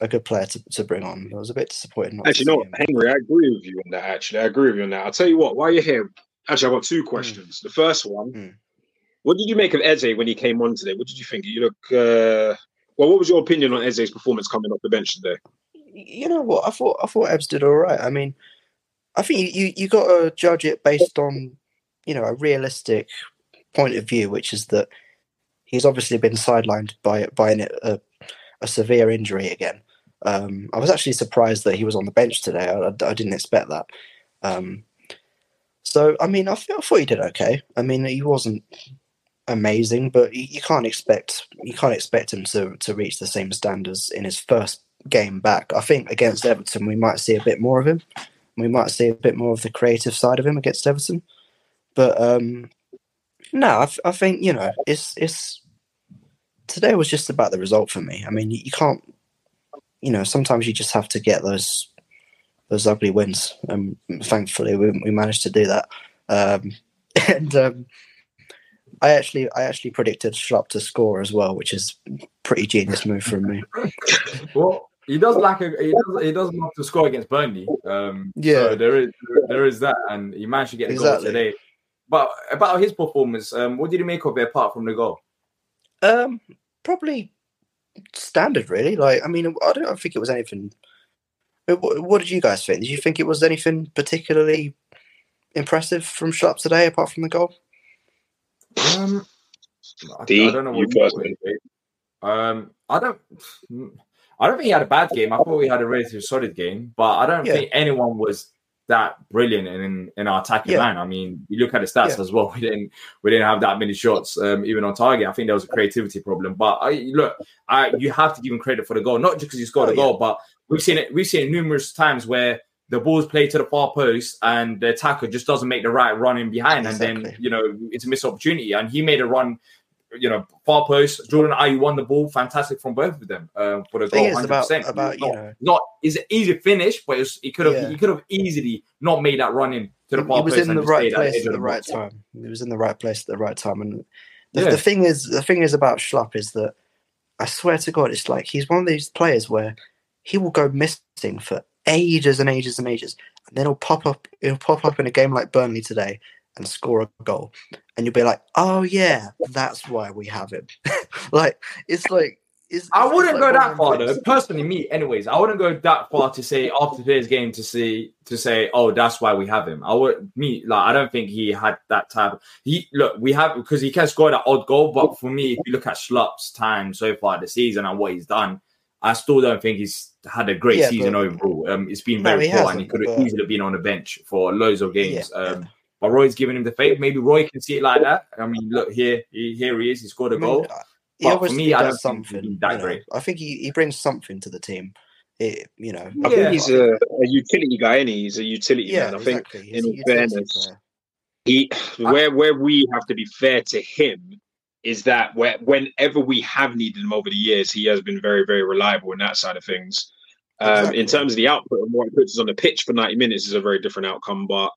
a good player to, to bring on. I was a bit disappointed. Not Actually, no. Henry, I agree with you on that. Actually, I agree with you on that. I'll tell you what. While you're here, actually, I've got two questions. The first one: Mm. What did you make of Eze when he came on today? What did you think? You look. Uh, well, what was your opinion on Eze's performance coming off the bench today? you know what? I thought I thought Ebbs did all right. I mean, I think you you got to judge it based on you know a realistic point of view, which is that he's obviously been sidelined by by an, a a severe injury again. Um, I was actually surprised that he was on the bench today. I, I, didn't expect that. Um, so I mean, I, I thought he did okay. I mean, he wasn't amazing, but you, you can't expect you can't expect him to to reach the same standards in his first game back. I think against Everton, we might see a bit more of him. We might see a bit more of the creative side of him against Everton. But um, no, I, I think you know it's it's today was just about the result for me. I mean, you, you can't, you know, sometimes you just have to get those those ugly wins, and thankfully we, we managed to do that. Um, and um, I actually I actually predicted Schlupp to score as well, which is pretty genius move from me. Well, he does like a he does he does love to score against Burnley. Um, Yeah. so there is there is that, and he managed to get Exactly. goal today. But about his performance, um, what did you make of it apart from the goal? Um, probably standard, really. Like, I mean, I don't think it was anything. uh, What, what did you guys think? Did you think it was anything particularly impressive from Schlupp today, apart from the goal? Um, I, D, I don't know you what first, you Um, I don't. I don't think he had a bad game. I thought he had a relatively solid game, but I don't Yeah. think anyone was that brilliant in in our attacking Yeah. line. I mean, you look at the stats Yeah. as well. We didn't we didn't have that many shots um, even on target. I think there was a creativity problem. But I look, I you have to give him credit for the goal, not just because he scored Oh, a goal, but we've seen it. We've seen it numerous times where the ball's played to the far post and the attacker just doesn't make the right run in behind, and then you know it's a missed opportunity. And he made a run. You know, far post. Jordan Ayew won the ball. Fantastic from both of them uh, for the goal. Hundred percent. about, you not, know- not is an easy finish, but it's, he could have Yeah. he could have easily not made that run in to the He far was in the right place at the right box. time. He was in the right place at the right time. And the, Yeah. the thing is, the thing is about Schlupp is that I swear to God, it's like he's one of these players where he will go missing for ages and ages and ages, and then he'll pop up. He'll pop up in a game like Burnley today and score a goal, and you'll be like, "Oh yeah, that's why we have him." like it's like it's. I wouldn't like go that far though. Personally, me, anyways, I wouldn't go that far to say after today's game to see to say, oh, that's why we have him. I would me like I don't think he had that type. Of, he look we have because he can score that odd goal, but for me, if you look at Schlupp's time so far this season and what he's done, I still don't think he's had a great Yeah, season overall. Um, it's been No, very poor, and he could have but- easily been on the bench for loads of games. Yeah, um, but Roy's giving him the favour. Maybe Roy can see it like that. I mean, look here, he, here he is. He scored a I mean, goal. uh, But for me, I don't think he's something. that you know. great. I think he, he brings something to the team. It, you know, I Yeah. think he's a, a utility guy, and he's a utility yeah, man. I think. He's in a fairness, he where where we have to be fair to him is that where, whenever we have needed him over the years, he has been very very reliable in that side of things. Um, Exactly. In terms of the output and what he puts us on the pitch for ninety minutes is a very different outcome, but.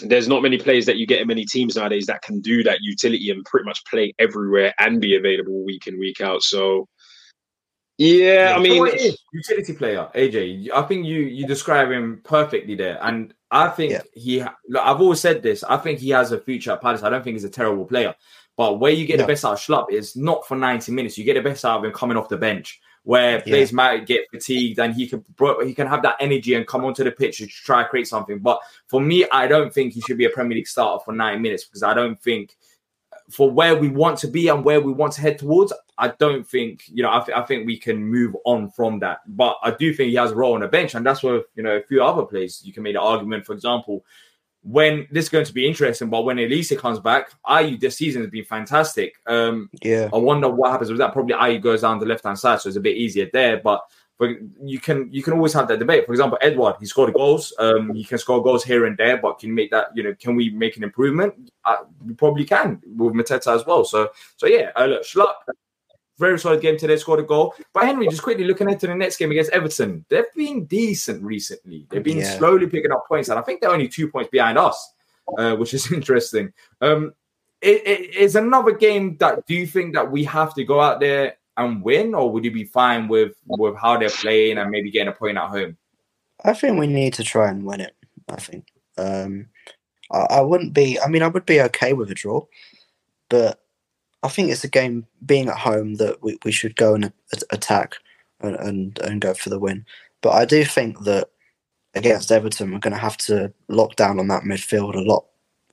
There's not many players that you get in many teams nowadays that can do that utility and pretty much play everywhere and be available week in week out. So, yeah, I mean, what utility player, AJ. I think you you describe him perfectly there, and I think Yeah. he. Look, I've always said this. I think he has a future at Palace. I don't think he's a terrible player, but where you get No. the best out of Schlupp is not for ninety minutes. You get the best out of him coming off the bench, where players might get fatigued, and he can he can have that energy and come onto the pitch to try to create something. But for me, I don't think he should be a Premier League starter for ninety minutes because I don't think for where we want to be and where we want to head towards, I don't think you know. I, th- I think we can move on from that. But I do think he has a role on the bench, and that's where you know a few other players you can make the argument. For example, when this is going to be interesting, but when Olise comes back, Ayew this season has been fantastic. Um, Yeah, I wonder what happens with that. Probably Ayew goes down the left hand side, so it's a bit easier there. But but you can you can always have that debate. For example, Edouard, he scored goals. Um, he can score goals here and there, but can make that? You know, can we make an improvement? Uh, we probably can with Mateta as well. So so yeah, uh, look, Schlupp. Very solid game today, scored a goal. But Henry, just quickly looking into the next game against Everton, they've been decent recently. They've been Yeah. slowly picking up points, and I think they're only two points behind us, uh, which is interesting. Um, it, it is another game that do you think that we have to go out there and win, or would you be fine with with how they're playing and maybe getting a point at home? I think we need to try and win it. I think. Um, I, I wouldn't be. I mean, I would be okay with a draw, but I think it's a game being at home that we, we should go and a- attack and, and and go for the win. But I do think that against Everton, we're going to have to lock down on that midfield a lot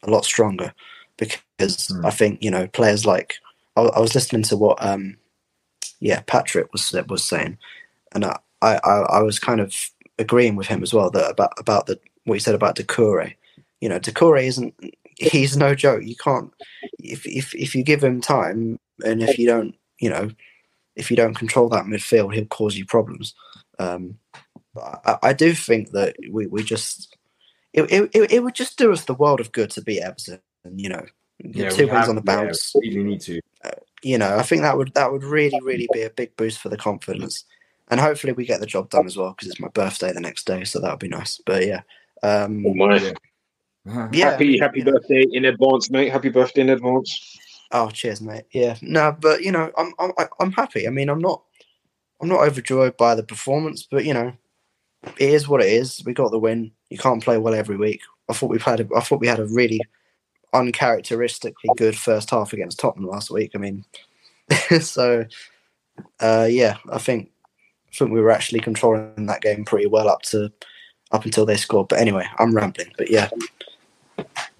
a lot stronger because Hmm. I think you know players like I, I was listening to what um yeah Patrick was was saying, and I, I I was kind of agreeing with him as well that about about the what he said about Doucouré. You know, Doucouré isn't he's no joke. You can't if if if you give him time and if you don't you know if you don't control that midfield, he'll cause you problems. Um, but I, I do think that we, we just it, it, it- it would just do us the world of good to beat Everton. You know, Yeah, two wins on the yeah, bounce. we really need to. You know, I think that would that would really really be a big boost for the confidence, and hopefully we get the job done as well because it's my birthday the next day, so that would be nice. But yeah, um, Oh my. Yeah. yeah, happy happy you know. birthday in advance, mate. Happy birthday in advance. Oh, cheers, mate. Yeah, no, but you know, I'm I'm I'm happy. I mean, I'm not I'm not overjoyed by the performance, but you know, it is what it is. We got the win. You can't play well every week. I thought we played. A, I thought we had a really uncharacteristically good first half against Tottenham last week. I mean, so uh, yeah, I think I think we were actually controlling that game pretty well up to up until they scored. But anyway, I'm rambling. But yeah,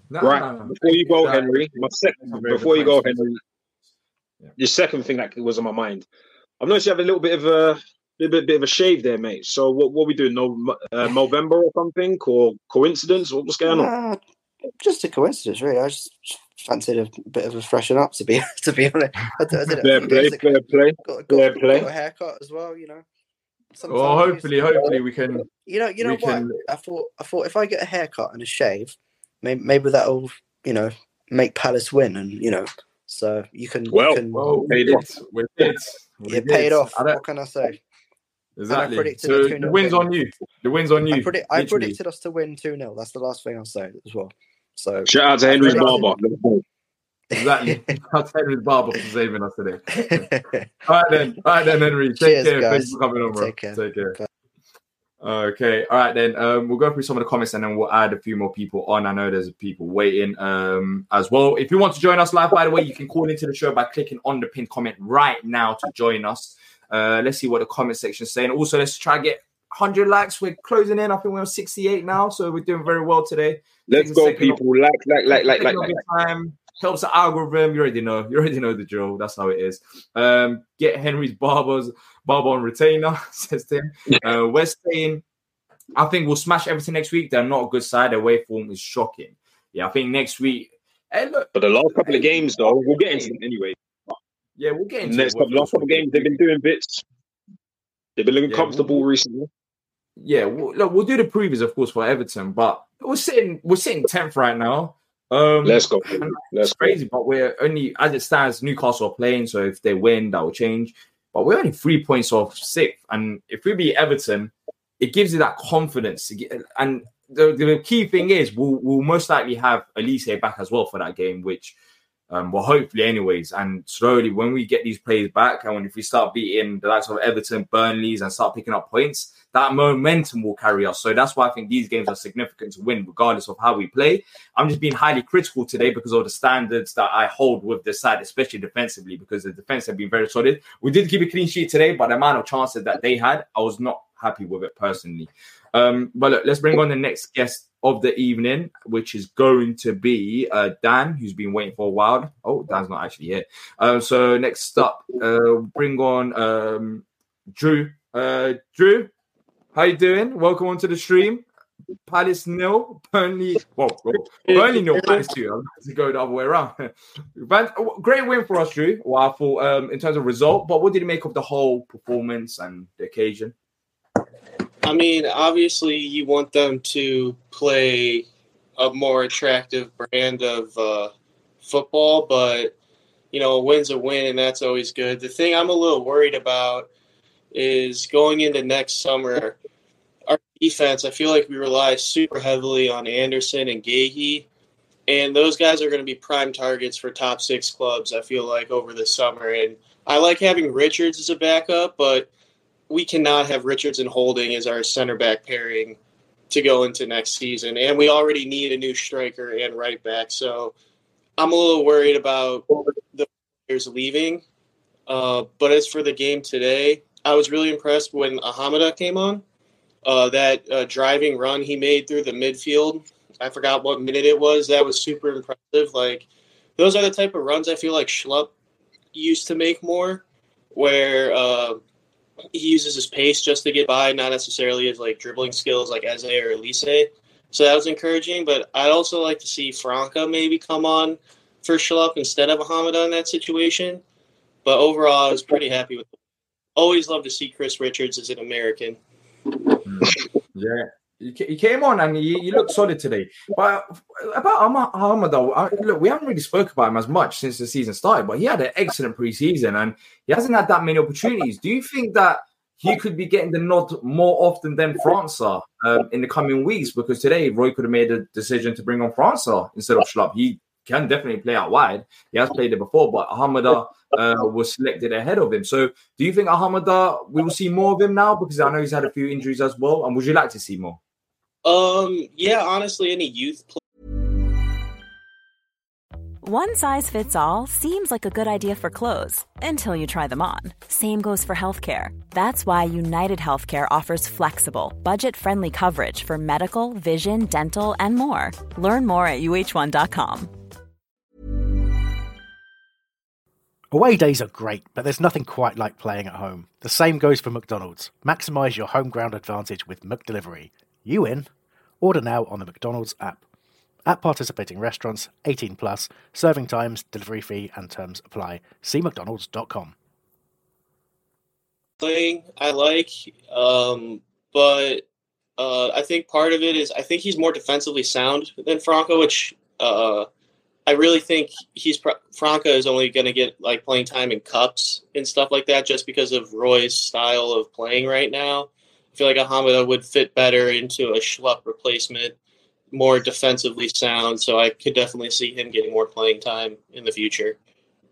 No, right. no, no. Before you go, Henry, my second very before you go, point. Henry, Yeah. your second thing that was on my mind. I've noticed you have a little bit of a little bit, bit of a shave there, mate. So what what we doing? No, uh, November or something, or coincidence? What, what's going on? Uh, just a coincidence, really. I just fancied a bit of a freshen up, to be to be honest. I, did- I did a Fair play, days ago. fair play. Got, fair got, play. got a haircut as well, you know. Sometimes Well, hopefully, hopefully we can. you know, you know what? can- I thought, I thought if I get a haircut and a shave, maybe, maybe that'll, you know, make Palace win, and you know, so you can, Well, you can, Well, we Paid did. off. We did. We you did. paid off. What can I say? Exactly. predicted So a the wins win. on you. The wins on you. I, predict, I predicted us to win two 0 That's the last thing I'll say as well. So Shout out to Henry's barber. Exactly. That's Henry's barber for saving us today. All right then. All right then, Henry. Take Cheers, care. guys. Thanks for coming on. Take care. Take care. Bye. Okay. All right then. Um, we'll go through some of the comments and then we'll add a few more people on. I know there's people waiting um as well. If you want to join us live, by the way, you can call into the show by clicking on the pinned comment right now to join us. Uh, let's see what the comment section is saying. Also, let's try to get 100 likes. We're closing in. I think we're on 68 now, so we're doing very well today. Let's go, people. Like, like, like, like, like, like. your time helps the algorithm. You already know. You already know the drill. That's how it is. Um, get Henry's barbers barber on retainer, says Tim. Uh, we're saying, I think we'll smash everything next week. They're not a good side. Their way form is shocking. Yeah, I think next week. Hey, look, But the last couple of games, though, we'll get into them anyway. yeah, we'll get into Next it. couple, last couple of games, they've been doing bits. They've been looking Yeah, comfortable we'll- recently. yeah, we'll, look, we'll do the previews, of course, for Everton, but we're sitting we're sitting tenth right now. Um, Let's go. It's crazy, but we're only as it stands. Newcastle are playing, so if they win, that will change. But we're only three points off sixth, and if we beat Everton, it gives you that confidence. And the, the key thing is, we'll, we'll most likely have Olise back as well for that game, which um, well, hopefully, anyways. And slowly, when we get these players back, and when if we start beating the likes of Everton, Burnley's, and start picking up points, that momentum will carry us. So that's why I think these games are significant to win, regardless of how we play. I'm just being highly critical today because of the standards that I hold with the side, especially defensively, because the defense have been very solid. We did keep a clean sheet today, but the amount of chances that they had, I was not happy with it personally. Um, but look, let's bring on the next guest of the evening, which is going to be uh, Dan, who's been waiting for a while. Oh, Dan's not actually here. Um, so next up, uh, bring on um, Drew. Uh, Drew, how you doing? Welcome onto the stream. Palace nil, Burnley. Whoa. Burnley nil, Palace two. I'm to go the other way around. Van- Great win for us, Drew. Well, I thought um, in terms of result, but what did you make of the whole performance and the occasion? I mean, obviously, you want them to play a more attractive brand of uh, football, but you know, a win's a win, and that's always good. The thing I'm a little worried about is going into next summer. Our defense, I feel like we rely super heavily on Andersen and Guéhi, and those guys are going to be prime targets for top six clubs. I feel like over the summer, and I like having Richards as a backup, but we cannot have Richards and Holding as our center back pairing to go into next season, and we already need a new striker and right back. So I'm a little worried about the players leaving. Uh, but as for the game today, I was really impressed when Ahamada came on. Uh, that uh, driving run he made through the midfield, I forgot what minute it was. That was super impressive. Like those are the type of runs I feel like Schlupp used to make more, where uh, he uses his pace just to get by, not necessarily his like dribbling skills like Eze or Olise. So that was encouraging. But I'd also like to see Franca maybe come on for Schlupp instead of Ahamada in that situation. But overall, I was pretty happy with. It. Always love to see Chris Richards as an American. Mm. Yeah. He came on and he, he looked solid today. But about Ahmad, though, look, we haven't really spoke about him as much since the season started. But he had an excellent preseason and he hasn't had that many opportunities. Do you think that he could be getting the nod more often than Franca um, in the coming weeks? Because today Roy could have made a decision to bring on Franca instead of Schlupp. He can definitely play out wide. He has played it before, but Ahamada uh, was selected ahead of him. So, do you think Ahamada we will see more of him now? Because I know he's had a few injuries as well. And would you like to see more? Um, yeah, honestly, any youth. One size fits all seems like a good idea for clothes until you try them on. Same goes for healthcare. That's why United Healthcare offers flexible, budget friendly coverage for medical, vision, dental, and more. Learn more at uh1.com. Away days are great, but there's nothing quite like playing at home. The same goes for McDonald's. Maximise your home ground advantage with McDelivery. You in? Order now on the McDonald's app. At participating restaurants, 18 plus, serving times, delivery fee, and terms apply. See McDonald's.com. Playing, I like, um, but uh, I think part of it is I think he's more defensively sound than Franca, which uh, I really think he's Franca is only going to get like playing time in cups and stuff like that just because of Roy's style of playing right now. Feel like Ahamada would fit better into a Schlupp replacement, more defensively sound. So I could definitely see him getting more playing time in the future.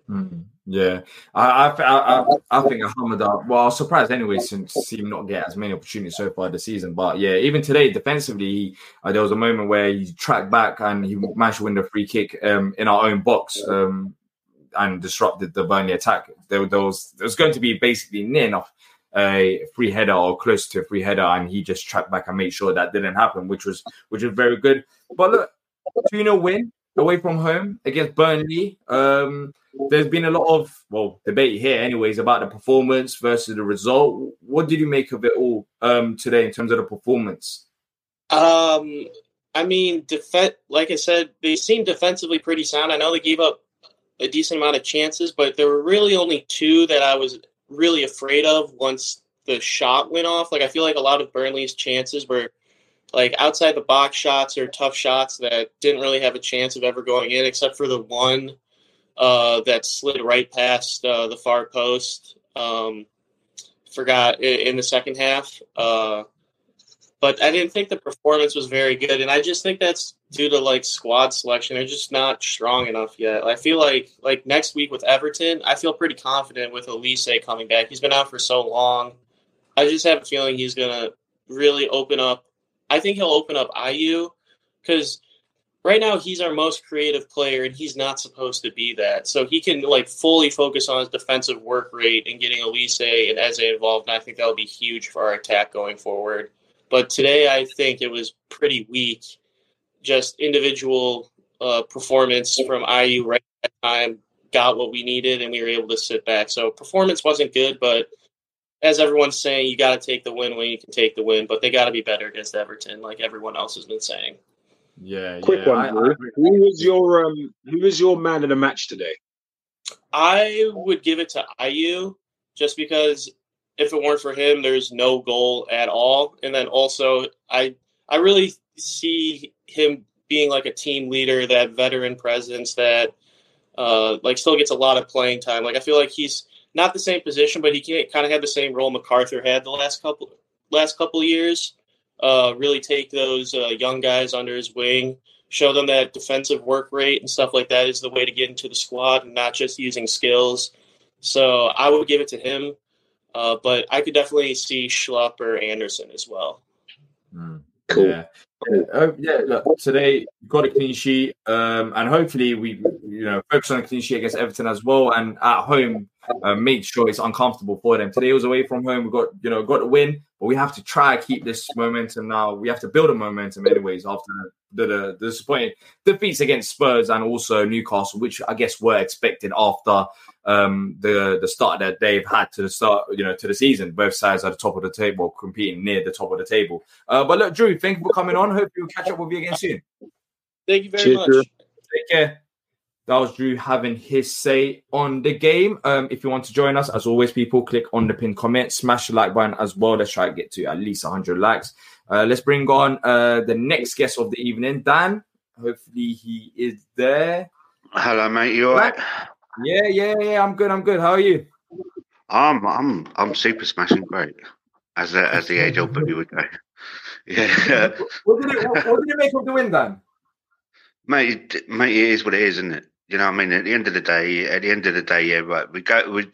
Mm, yeah, I I, I, I think Ahamada. Well, I was surprised anyway since him not get as many opportunities so far this season. But yeah, even today defensively, he, uh, there was a moment where he tracked back and he managed to win the free kick um, in our own box. Um, and disrupted the Burnley attack. There, there was there was going to be basically near enough a free header or close to a free header, and he just tracked back and made sure that didn't happen, which was which was very good. But look, 2 0 win away from home against Burnley. Um, there's been a lot of well debate here, anyways, about the performance versus the result. What did you make of it all um, today in terms of the performance? Um, I mean, def- like I said, they seem defensively pretty sound. I know they gave up a decent amount of chances, but there were really only two that I was really afraid of once the shot went off. Like I feel like a lot of Burnley's chances were like outside the box shots or tough shots that didn't really have a chance of ever going in, except for the one uh, that slid right past uh, the far post. Um, forgot in, the second half. Uh, but I didn't think the performance was very good, and I just think that's due to like squad selection. They're just not strong enough yet. I feel like like next week with Everton, I feel pretty confident with Olise coming back. He's been out for so long. I just have a feeling he's gonna really open up. I think he'll open up Ayew because right now he's our most creative player and he's not supposed to be that. So he can like fully focus on his defensive work rate and getting Olise and Eze involved. And I think that will be huge for our attack going forward. But today, I think it was pretty weak. Just individual uh, performance from Ayew right at that time got what we needed, and we were able to sit back. So performance wasn't good, but as everyone's saying, you got to take the win when you can take the win. But they got to be better against Everton, like everyone else has been saying. Yeah, quick yeah, one. I, I, who was your um, who was your man in the match today? I would give it to Ayew just because if it weren't for him, there's no goal at all. And then also, I I really see him being like a team leader, that veteran presence, that uh, like still gets a lot of playing time. Like I feel like he's not the same position, but he can kind of have the same role McArthur had the last couple last couple years. Uh, really take those uh, young guys under his wing, show them that defensive work rate and stuff like that is the way to get into the squad, and not just using skills. So I would give it to him, uh, but I could definitely see Schlupp or Andersen as well. Mm. Cool. Yeah. Uh, yeah, look, today got a clean sheet, um, and hopefully we, you know, focus on a clean sheet against Everton as well, and at home, uh, make sure it's uncomfortable for them. Today was away from home, we got, you know, got the win, but we have to try to keep this momentum now. We have to build a momentum, anyways, after the, the, the disappointing defeats against Spurs and also Newcastle, which I guess were expected after um, the the start that they've had to the start, you know, to the season. Both sides at the top of the table, competing near the top of the table. Uh, but look, Drew, thank you for coming on. Hope you'll catch up with you again soon. Thank you very Cheers, much. Drew. Take care. That was Drew having his say on the game. Um, if you want to join us, as always, people click on the pin comment, smash the like button as well. Let's try to get to at least 100 likes. Uh, let's bring on uh, the next guest of the evening, Dan. Hopefully, he is there. Hello, mate. You all right? Yeah, yeah, yeah. I'm good. I'm good. How are you? I'm I'm I'm super smashing great, as the, as the age old baby would go. Yeah. what, did it, what, what, did it make of the win, Dan? Mate, mate, it is what it is, isn't it? You know, what I mean, at the end of the day, at the end of the day, yeah, right. We go, we,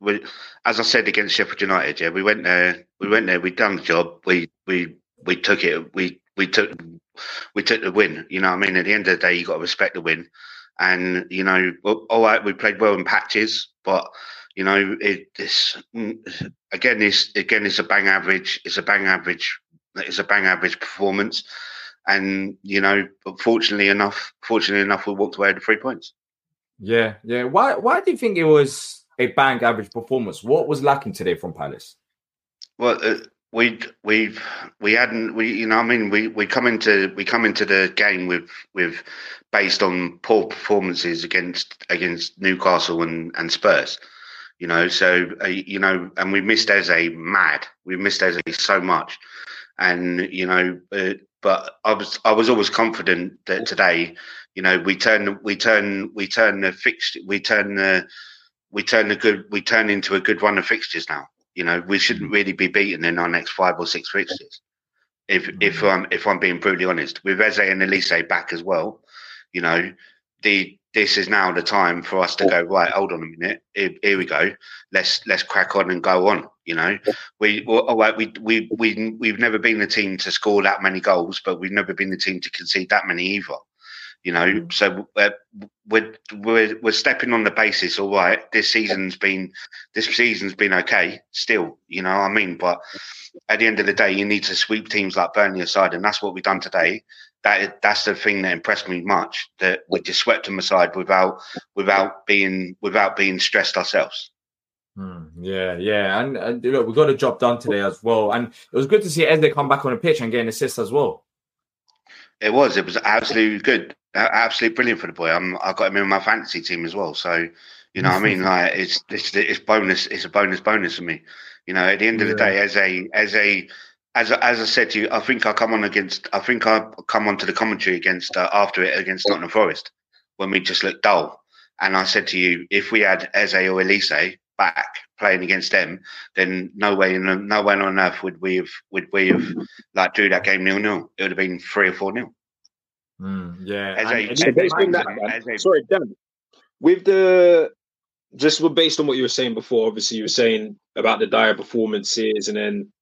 we, as I said against Sheffield United, yeah, we went there, we went there, we done the job, we we we took it, we we took we took the win. You know, what I mean, at the end of the day, you got to respect the win. And you know, all right, we played well in patches, but you know, it, this again is again it's a bang average. It's a bang average. It's a bang average performance, and you know, fortunately enough, fortunately enough, we walked away with three points. Yeah, yeah. Why? Why do you think it was a bang average performance? What was lacking today from Palace? Well, uh, we we've we hadn't we you know I mean we we come into we come into the game with with based on poor performances against against Newcastle and and Spurs you know so uh, you know and we missed Eze mad we missed Eze so much and you know uh, but I was I was always confident that today you know we turn we turn we turn the fixed we turn the we turn the good we turn into a good run of fixtures now you know, we shouldn't mm. really be beaten in our next five or six fixtures. If if mm. I'm if I'm being brutally honest, with Eze and Olise back as well, you know, the this is now the time for us to go right. Hold on a minute. Here, here we go. Let's let's crack on and go on. You know, we all right. We we we we've never been the team to score that many goals, but we've never been the team to concede that many either. You know, mm. so uh, we're, we're we're stepping on the basis. All right, this season's been this season's been okay. Still, you know, what I mean, but at the end of the day, you need to sweep teams like Burnley aside, and that's what we've done today. That that's the thing that impressed me much. That we just swept them aside without without being without being stressed ourselves. Hmm, yeah, yeah, and, and look, we got a job done today as well, and it was good to see Eze come back on the pitch and get an assist as well. It was. It was absolutely good absolutely brilliant for the boy. I'm, I got him in my fantasy team as well. So, you know, I mean, like it's, it's it's bonus. It's a bonus bonus for me. You know, at the end of the day, as a as a as as I said to you, I think I come on against. I think I come on to the commentary against uh, after it against Nottingham Forest when we just looked dull. And I said to you, if we had Eze or Olise back playing against them, then no way, no way on earth would we have would we have like drew that game nil nil. It would have been three or four nil. Mm, yeah. As a, as that, a, sorry, Dan. With the just based on what you were saying before, obviously you were saying about the dire performances, and then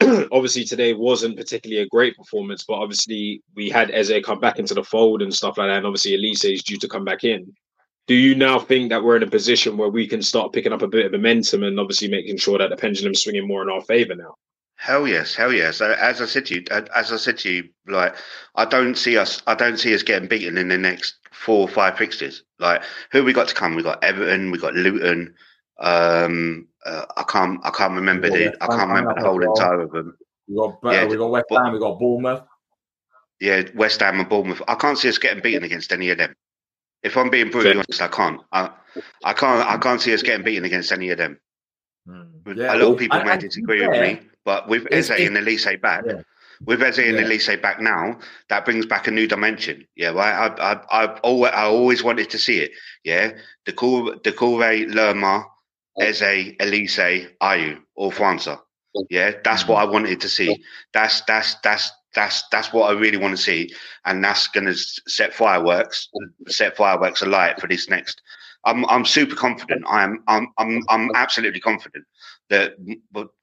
obviously today wasn't particularly a great performance, but obviously we had Eze come back into the fold and stuff like that, and obviously Olise is due to come back in. Do you now think that we're in a position where we can start picking up a bit of momentum and obviously making sure that the pendulum's swinging more in our favour now? Hell yes, hell yes. As I said to you, as I said to you, like I don't see us, I don't see us getting beaten in the next four or five fixtures. Like who we got to come? We got Everton, we got Luton. Um, uh, I can't, I can't remember the, I can't remember the whole entire of them. We got, yeah, we got West Ham, we got Bournemouth. Yeah, West Ham and Bournemouth. I can't see us getting beaten against any of them. If I'm being brutally honest, I can't. I, I can't. I can't see us getting beaten against any of them. Hmm. Yeah, a lot of people I, may I, disagree with me, but with Eze and Olise back, with Eze and Yeah. Olise back now, that brings back a new dimension. Yeah, right. I, I, I've always, I always wanted to see it. Yeah, the cool, the Ray, Lerma, Eze, Olise, Ayew, or Franca. Yeah, that's what I wanted to see. That's that's that's that's that's what I really want to see, and that's going to set fireworks, set fireworks alight for this next. I'm I'm super confident. I'm I'm I'm I'm absolutely confident that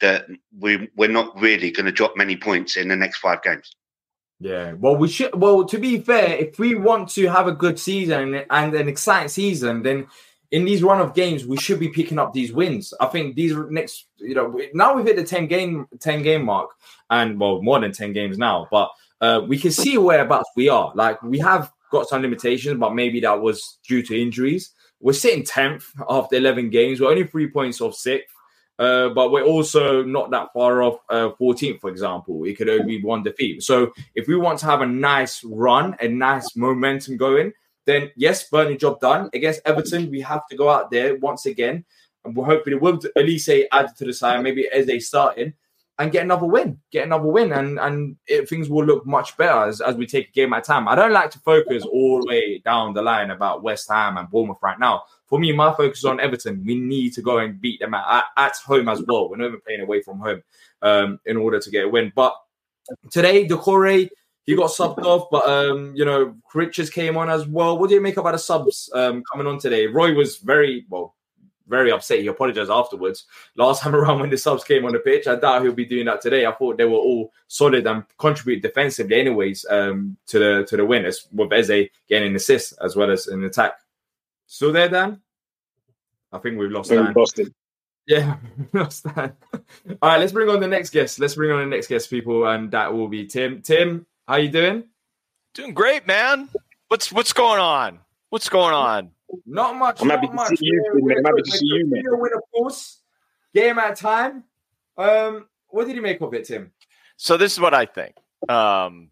that we we're not really going to drop many points in the next five games. Yeah, well, we should. Well, to be fair, if we want to have a good season and an exciting season, then in these run of games, we should be picking up these wins. I think these next, you know, now we've hit the ten game ten game mark, and well, more than ten games now, but uh, we can see whereabouts we are. Like we have got some limitations, but maybe that was due to injuries. We're sitting tenth after eleven games. We're only three points off sixth. Uh, but we're also not that far off uh, 14th, for example. It could only be one defeat. So if we want to have a nice run, a nice momentum going, then yes, Burnley job done. Against Everton, we have to go out there once again. And we're hoping with Olise added to the side, maybe as they starting, and get another win. Get another win, and and it, things will look much better as, as we take a game at a time. I don't like to focus all the way down the line about West Ham and Bournemouth right now. For me, my focus is on Everton. We need to go and beat them at, at, at home as well. We're not even playing away from home um, in order to get a win. But today, Decore, he got subbed off, but um, you know, Richards came on as well. What do you make about the subs um, coming on today? Roy was very well, very upset. He apologized afterwards. Last time around when the subs came on the pitch, I doubt he'll be doing that today. I thought they were all solid and contribute defensively, anyways, um, to the to the win. As with Eze getting an assist as well as an attack. Still there, Dan? I think we've lost Dan. Yeah, lost Dan. All right, let's bring on the next guest. Let's bring on the next guest, people, and that will be Tim. Tim, how you doing? Doing great, man. What's what's going on? What's going on? Not much. I'm happy not to much. see you, We're- man. we're- I'm happy to see you, man. continuing Win, of course. Game at a time. Um, what did you make of it, Tim? So this is what I think. Um,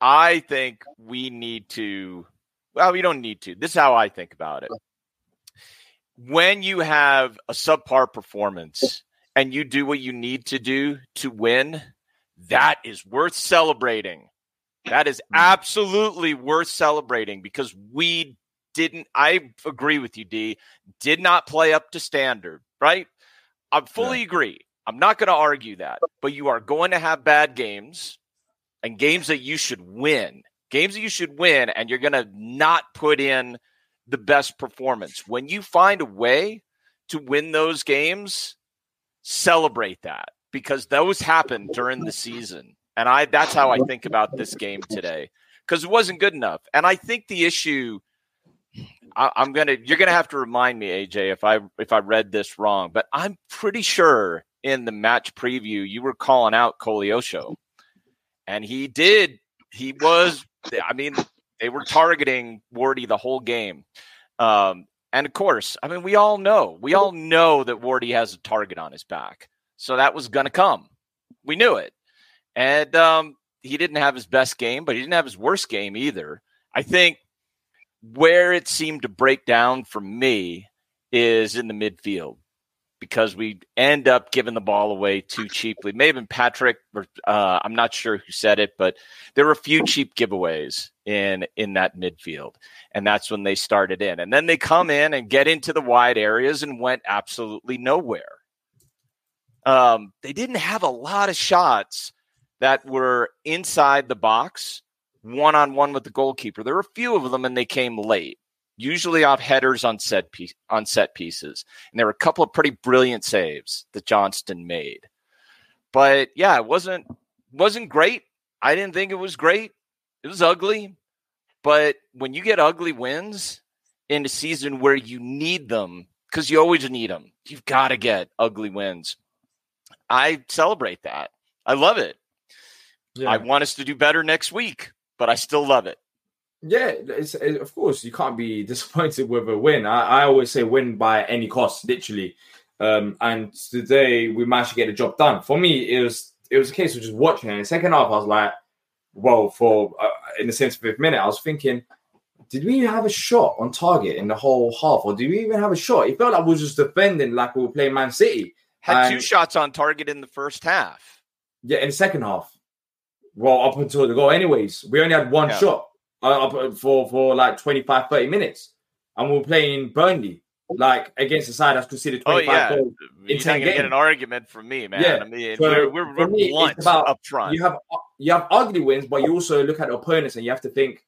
I think we need to. Well, we don't need to. This is how I think about it. When you have a subpar performance and you do what you need to do to win, that is worth celebrating. That is mm. absolutely worth celebrating because we didn't. I agree with you, D. Did not play up to standard, right? I fully agree. I'm not going to argue that, but you are going to have bad games and games that you should win. Games that you should win, and you're going to not put in the best performance. When you find a way to win those games, celebrate that because those happen during the season. And I that's how I think about this game today because it wasn't good enough. And I think the issue I, I'm gonna you're gonna have to remind me, AJ, if I if I read this wrong, but I'm pretty sure in the match preview you were calling out Koleosho. And he did, he was I mean, they were targeting Wardy the whole game. Um, and of course, I mean, we all know, we all know that Wardy has a target on his back. So that was gonna come. We knew it. And um, he didn't have his best game, but he didn't have his worst game either. I think where it seemed to break down for me is in the midfield because we end up giving the ball away too cheaply. Maybe Patrick, or uh, I'm not sure who said it, but there were a few cheap giveaways in in that midfield, and that's when they started in. And then they come in and get into the wide areas and went absolutely nowhere. Um, they didn't have a lot of shots that were inside the box, one on one with the goalkeeper. There were a few of them, and they came late, usually off headers on set piece, on set pieces. And there were a couple of pretty brilliant saves that Johnstone made. But yeah, it wasn't wasn't great. I didn't think it was great. It was ugly. But when you get ugly wins in a season where you need them, because you always need them, you've got to get ugly wins. I celebrate that. I love it. I want us to do better next week, but I still love it. Yeah, it's, it- of course you can't be disappointed with a win. I, I always say win by any cost, literally. Um, and today we managed to get the job done. For me, it was it was a case of just watching it. In the second half, I was like, well, for uh, in the 75th minute, I was thinking, did we even have a shot on target in the whole half, or did we even have a shot? It felt like we were just defending like we were playing Man City. Had two shots on target in the first half. Yeah, in the second half. Well, up until the goal, anyways. We only had one Yeah. shot uh, up for for like 25, 30 minutes, and we we're playing Burnley like against a side that's considered Oh 25 yeah, goals in you're not 10 gonna get an argument from me, man. Yeah. I mean, So, we're we're, we're me, blunt about- up front. You have you have ugly wins, but you also look at opponents and you have to think,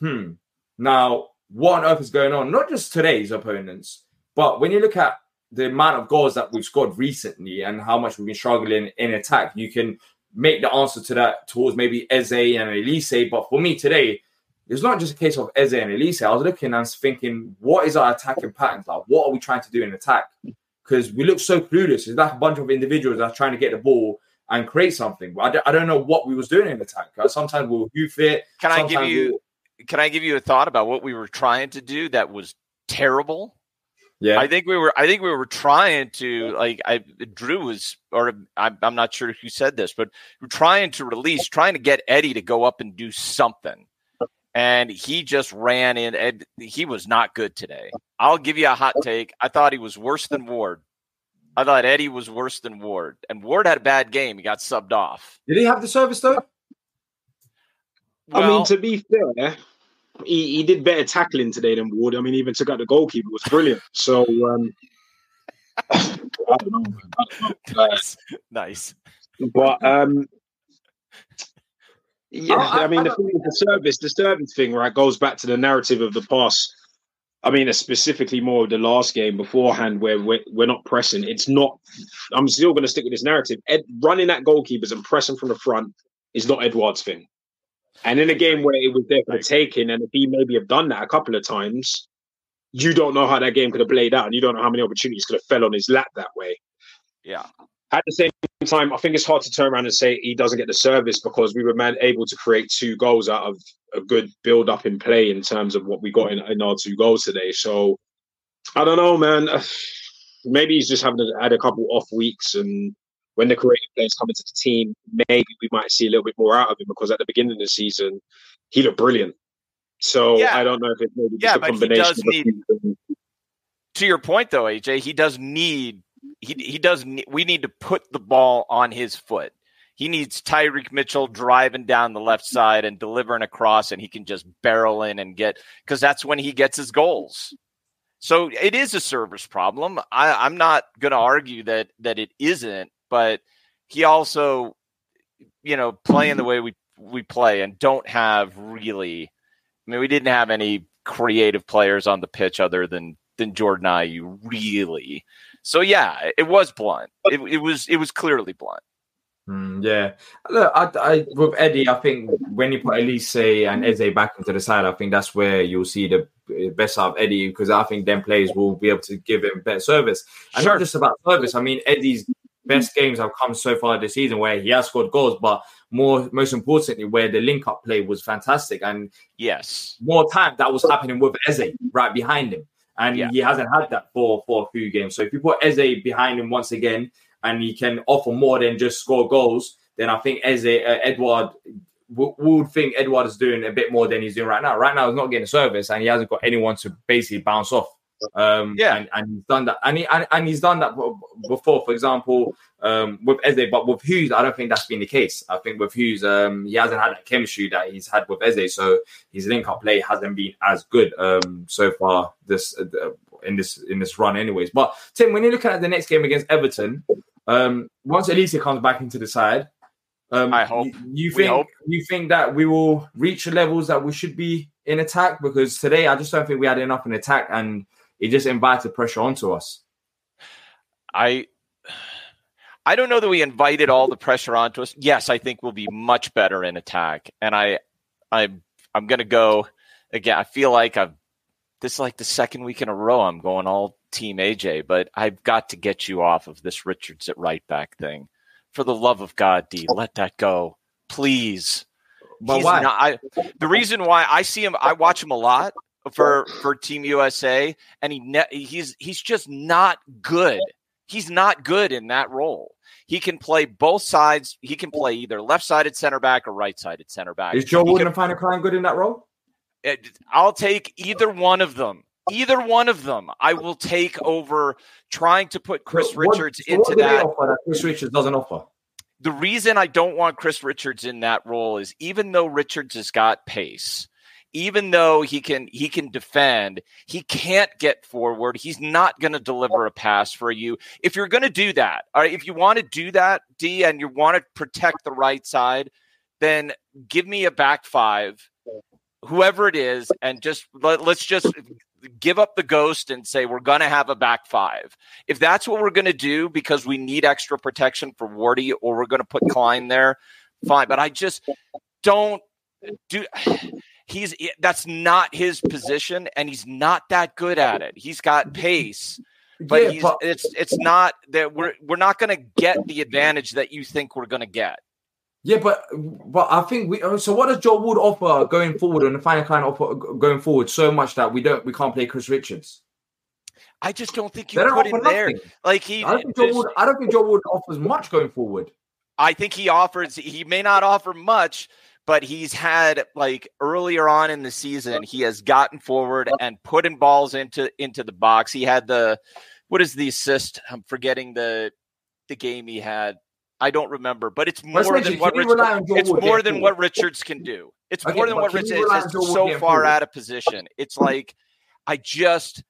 hmm, now what on earth is going on? Not just today's opponents, but when you look at the amount of goals that we've scored recently and how much we've been struggling in attack, you can make the answer to that towards maybe Eze and Olise. But for me today, it's not just a case of Eze and Olise. I was looking and thinking, what is our attacking patterns? Like, what are we trying to do in attack? Because we look so clueless. It's like a bunch of individuals that are trying to get the ball and create something. But I don't, I don't know what we was doing in attack. Uh, Sometimes we'll hoof it. Can I give you we'll- can I give you a thought about what we were trying to do that was terrible? Yeah. I think we were I think we were trying to like I Drew was or I'm, I'm not sure who said this, but we're trying to release, trying to get Eddie to go up and do something. And he just ran in and he was not good today. I'll give you a hot take. I thought he was worse than Ward. I thought Eddie was worse than Ward. And Ward had a bad game. He got subbed off. Did he have the service though? I mean, to be fair, he, he did better tackling today than Ward. I mean, even took out the goalkeeper it was brilliant. So um, I don't know. I don't know. Uh, nice. nice. But um, yeah, I- I- I, mean, I the thing with the service, the service thing, right, goes back to the narrative of the past. I mean, specifically more of the last game beforehand, where we're, we're not pressing. It's not. I'm still going to stick with this narrative. Ed, running at goalkeepers and pressing from the front is not Edouard's thing. And in a game where it was there for the taking, and if he maybe have done that a couple of times, you don't know how that game could have played out, and you don't know how many opportunities could have fell on his lap that way. Yeah. At the same time, I think it's hard to turn around and say he doesn't get the service because we were man able to create two goals out of a good build up in play in terms of what we got in, in our two goals today. So I don't know, man. Maybe he's just having to add a couple off weeks, and when the creative players come into the team, maybe we might see a little bit more out of him because at the beginning of the season, he looked brilliant. So Yeah. I don't know if it's maybe Yeah, just a but he does need- to your point though aj he does need he, he does ne- we need to put the ball on his foot he needs tyrick mitchell driving down the left side and delivering across and he can just barrel in and get because that's when he gets his goals so it is a service problem I, i'm not going to argue that that it isn't but he also you know playing the way we we play and don't have really I mean, we didn't have any creative players on the pitch other than than Jordan Ayew, really. So yeah, it was blunt. It, it was it was clearly blunt. Mm, yeah. Look, I, I with Eddie, I think when you put Olise and Eze back into the side, I think that's where you'll see the best out of Eddie because I think them players will be able to give him better service. And not just about service. I mean, Eddie's best games have come so far this season where he has scored goals, but more most importantly, where the link up play was fantastic. And yes, more time that was happening with Eze right behind him. And Yeah. he hasn't had that for, for a few games. So if you put Eze behind him once again and he can offer more than just score goals, then I think Eze, uh, Edouard, would think Edouard is doing a bit more than he's doing right now. Right now, he's not getting service and he hasn't got anyone to basically bounce off. Um, yeah, and, and he's done that, and, he, and and he's done that before. For example, um, with Eze, but with Hughes, I don't think that's been the case. I think with Hughes, um, he hasn't had that chemistry that he's had with Eze, so his link-up play hasn't been as good um, so far this uh, in this in this run, anyways. But Tim, when you're looking at the next game against Everton, um, once Olise comes back into the side, um, I hope you, you think hope. you think that we will reach the levels that we should be in attack because today I just don't think we had enough in attack and it just invited pressure onto us. I I don't know that we invited all the pressure onto us. Yes, I think we'll be much better in attack, and I I'm I'm gonna go again. I feel like I've this is like the second week in a row I'm going all team AJ, but I've got to get you off of this Richards at right back thing. For the love of God, D, let that go, please. But He's why? not- I, the reason why I see him, I watch him a lot for for Team USA, and he ne- he's he's just not good. He's not good in that role. He can play both sides. He can play either left-sided center back or right-sided center back. Is Joe He Wooden can- and Final Clyne good in that role? it- I'll take either one of them. Either one of them, I will take over trying to put Chris What- Richards so what into that. offer that Chris Richards doesn't offer? the reason I don't want Chris Richards in that role is even though Richards has got pace, even though he can he can defend, he can't get forward. He's not going to deliver a pass for you. If you're going to do that, all right, if you want to do that, D, and you want to protect the right side, then give me a back five, whoever it is, and just let, let's just give up the ghost and say we're going to have a back five. If that's what we're going to do because we need extra protection for Wardy or we're going to put Clyne there, fine. But I just don't do. He's that's not his position, and he's not that good at it. He's got pace, but Yeah, but- it's it's not that we're we're not going to get the advantage that you think we're going to get. Yeah, but but I think we. So what does Joe Wood offer going forward, and the final kind of offer going forward so much that we don't we can't play Chris Richards? I just don't think you don't put him there. Like he, I don't think Joe Wood. I don't think Joe Wood offers much going forward. I think he offers. He may not offer much, but he's had like earlier on in the season, he has gotten forward and putting balls into into the box. He had the what is the assist? I'm forgetting the the game he had. I don't remember, but it's more Let's than what can Richards. rely on Joe It's more than what Richards can do. It's Okay, more than what Richards is on Joe just Wood so far out of position. It's like I just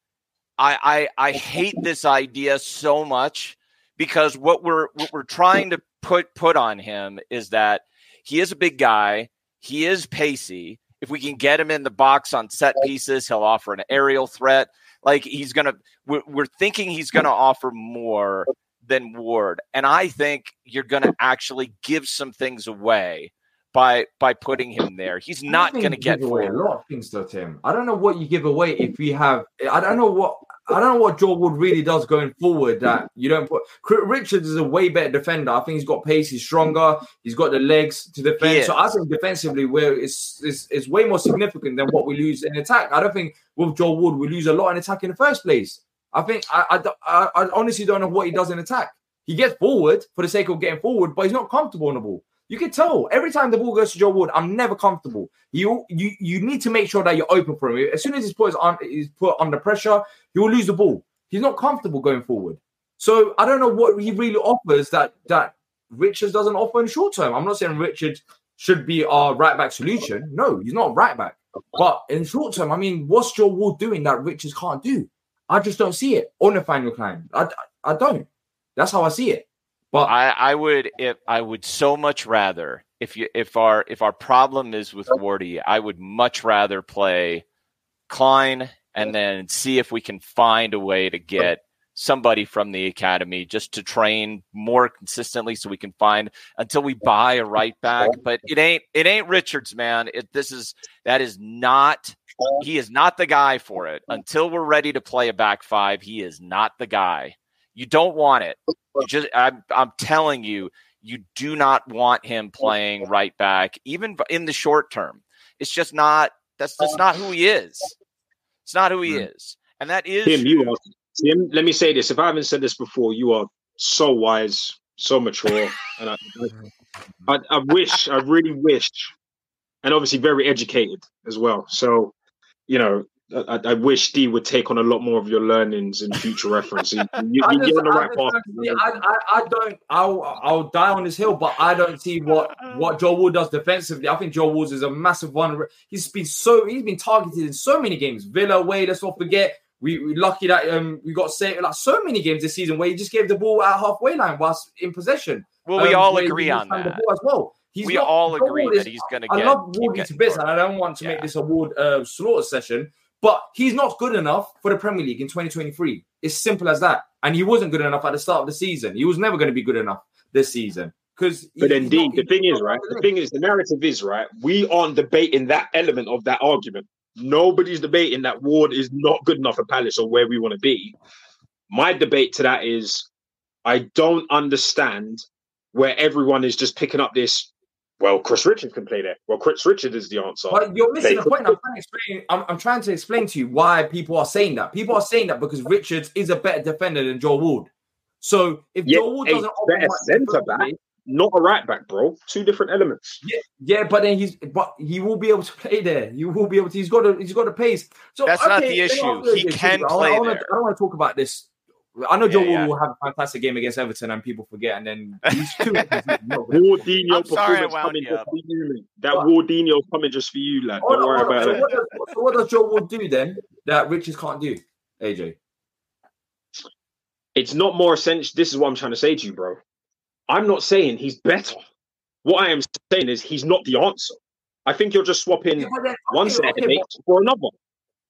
I I I hate this idea so much because what we're what we're trying to put put on him is that he is a big guy, he is pacey. If we can get him in the box on set pieces, he'll offer an aerial threat. Like he's gonna, we're, we're thinking he's gonna offer more than Ward, and I think you're gonna actually give some things away by by putting him there. He's not gonna get away a lot of things to Tim. I don't know what you give away if we have. I don't know what. I don't know what Joe Wood really does going forward. That you don't put. Richards is a way better defender. I think he's got pace. He's stronger. He's got the legs to defend. So I think defensively, where it's, it's it's way more significant than what we lose in attack. I don't think with Joe Wood we lose a lot in attack in the first place. I think I I, I, I honestly don't know what he does in attack. He gets forward for the sake of getting forward, but he's not comfortable on the ball. You can tell every time the ball goes to Joe Wood, I'm never comfortable. You you you need to make sure that you're open for him. As soon as he's put on he's put under pressure, he will lose the ball. He's not comfortable going forward. So I don't know what he really offers that that Richards doesn't offer in short term. I'm not saying Richards should be our right back solution. No, he's not right back. But in short term, I mean, what's Joe Wood doing that Richards can't do? I just don't see it on the final climb. I, I don't. That's how I see it. But I, I would if I would so much rather if you if our if our problem is with Wardy, I would much rather play Clyne and then see if we can find a way to get somebody from the academy just to train more consistently so we can find until we buy a right back. But it ain't it ain't richards man. It this is that is not he is not the guy for it. Until we're ready to play a back five he is not the guy you don't want it you just I'm, I'm telling you you do not want him playing right back even in the short term it's just not that's just not who he is it's not who he mm-hmm. is and that is Tim, you are. Tim, let me say this. If I haven't said this before, you are so wise, so mature, and I, I, I wish, I really wish, and obviously very educated as well. So, you know, I, I wish D would take on a lot more of your learnings in future reference. You, you, I you're just- on the right path. don't I, I, I don't. I'll, I'll die on this hill, but I don't see what what Joe Wood does defensively. I think Joe Woods is a massive one. He's been so he's been targeted in so many games. Villa away. Let's not forget. We we lucky that um we got saved like so many games this season where he just gave the ball at halfway line whilst in possession. Well, we Um, all agree on handling the that. ball as well. He's we not- all agree that he's going to get. I get. love keep Woody to bits, and I don't want to make this a Wood uh, slaughter session, but he's not good enough for the Premier League in 2023. It's simple as that. And he wasn't good enough at the start of the season. He was never going to be good enough this season because. But indeed, D, the thing is, right? The thing is, the narrative is, right? We aren't debating that element of that argument. Nobody's debating that Ward is not good enough for Palace or where we want to be. My debate to that is I don't understand where everyone is just picking up this. Well, Chris Richards can play there. Well, Chris Richards is the answer. But you're missing Play the point. I'm trying, to explain, I'm, I'm trying to explain to you why people are saying that. People are saying that because Richards is a better defender than Joe Wood. So if Yeah, Joe Wood doesn't offer better much centre back, defensively- not a right back, bro. Two different elements. Yeah, yeah, but then he's but he will be able to play there. He will be able to. He's got a he's got a pace. So That's not the issue. He can I, play I wanna, there. I don't want to talk about this I know Joe Yeah, yeah. will have a fantastic game against Everton, and people forget, and then these two. Wardinho I'm sorry performance coming just for you. That Wardinho's coming just for you, lad. Don't Hold worry hold about So it. what, does, so what does Joe Wood do then that Richards can't do? AJ. It's not more essential. This is what I'm trying to say to you, bro. I'm not saying he's better. What I am saying is he's not the answer. I think you're just swapping Yeah, but then- one okay, set of okay, mates for another.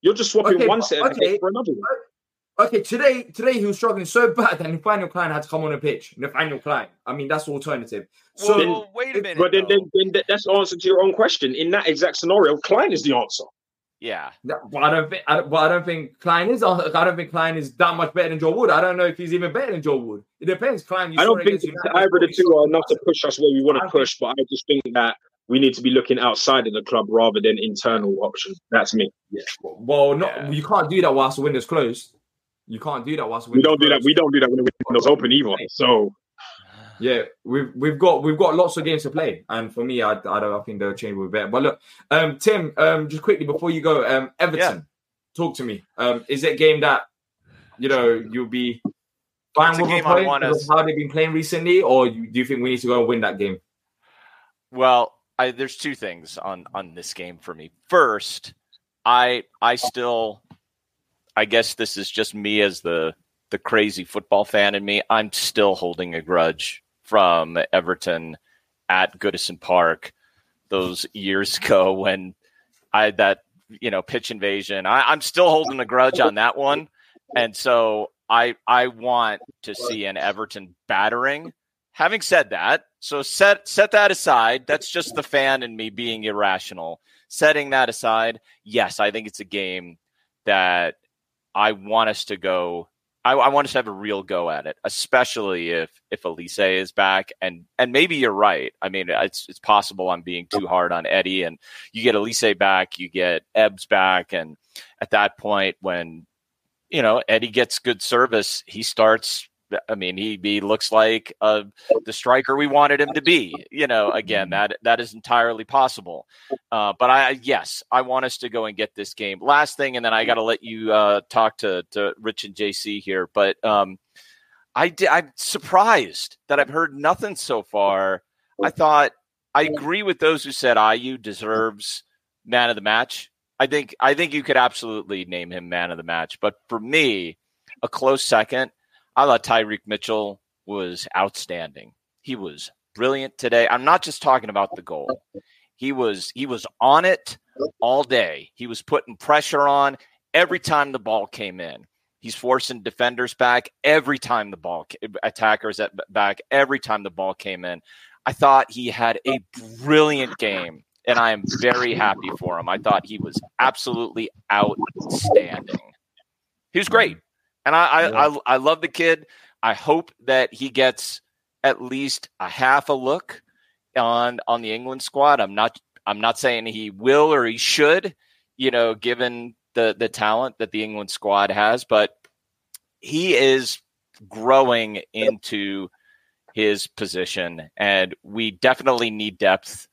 You're just swapping Okay, one but- set of okay. mates for another. One. Okay, today today he was struggling so bad that Nathaniel Clyne had to come on the pitch. Nathaniel Clyne. I mean, that's the alternative. So Well, well, wait a minute. But then, then, then that's the answer to your own question. In that exact scenario, Clyne is the answer. yeah. No, but I don't think. I don't, but I don't think Clyne is. Uh, I don't think Clyne is that much better than Joe Wood. I don't know if he's even better than Joe Wood. It depends. Clyne. You I don't think against either of the two are enough to push us where we want I to think- push. But I just think that we need to be looking outside of the club rather than internal options. That's me. Yeah. Well, not Yeah. you can't do that whilst the window's closed. You can't do that whilst We don't do that. We don't do that when the window's open either. So Yeah, we've we've got we've got lots of games to play, and for me, I, I don't I think the change will be better. But look, um, Tim, um, just quickly before you go, um, Everton, talk to me. Um, is it a game that you know you'll be fine It's a with game a I point want because us- how they've been playing recently, or do you think we need to go and win that game? Well, I, there's two things on on this game for me. First, I I still, I guess this is just me as the the crazy football fan in me. I'm still holding a grudge from Everton at Goodison Park those years ago when I had that you know pitch invasion. I, I'm still holding a grudge on that one, and so I I want to see an Everton battering. Having said that, so set set that aside. That's just the fan in me being irrational. Setting that aside, yes, I think it's a game that I want us to go. I, I want us to have a real go at it, especially if if Olise is back. And and maybe you're right. I mean, it's it's possible I'm being too hard on Eddie. And you get Olise back, you get Ebbs back, and at that point, when you know Eddie gets good service, he starts. I mean, he he looks like uh, the striker we wanted him to be. You know, again, that that is entirely possible. Uh, but I yes, I want us to go and get this game. Last thing, and then I got to let you uh, talk to to Rich and JC here. But um, I di- I'm surprised that I've heard nothing so far. I thought I agree with those who said Ayew deserves man of the match. I think I think you could absolutely name him man of the match. But for me, a close second, I thought Tyrick Mitchell was outstanding. He was brilliant today. I'm not just talking about the goal. He was he was on it all day. He was putting pressure on every time the ball came in. He's forcing defenders back every time the ball attackers at back every time the ball came in. I thought he had a brilliant game and I am very happy for him. I thought he was absolutely outstanding. He was great. And I I, I, I love the kid. I hope that he gets at least a half a look on on the England squad. I'm not I'm not saying he will or he should, you know, given the the talent that the England squad has, but he is growing into his position and we definitely need depth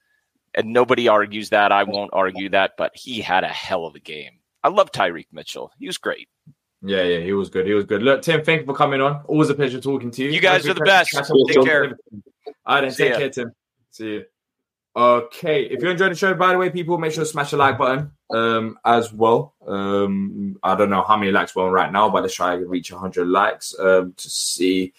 and nobody argues that. I won't argue that, but he had a hell of a game. I love Tyrick Mitchell. He was great. Yeah, yeah, he was good. He was good. Look, Tim, thank you for coming on. Always a pleasure talking to you. You guys are the best. Take care. All right, then take ya. care, Tim. See you. Okay, if you're enjoying the show, by the way, people, make sure to smash the like button um, as well. Um, I don't know how many likes we're on right now, but let's try to reach 100 likes um, to see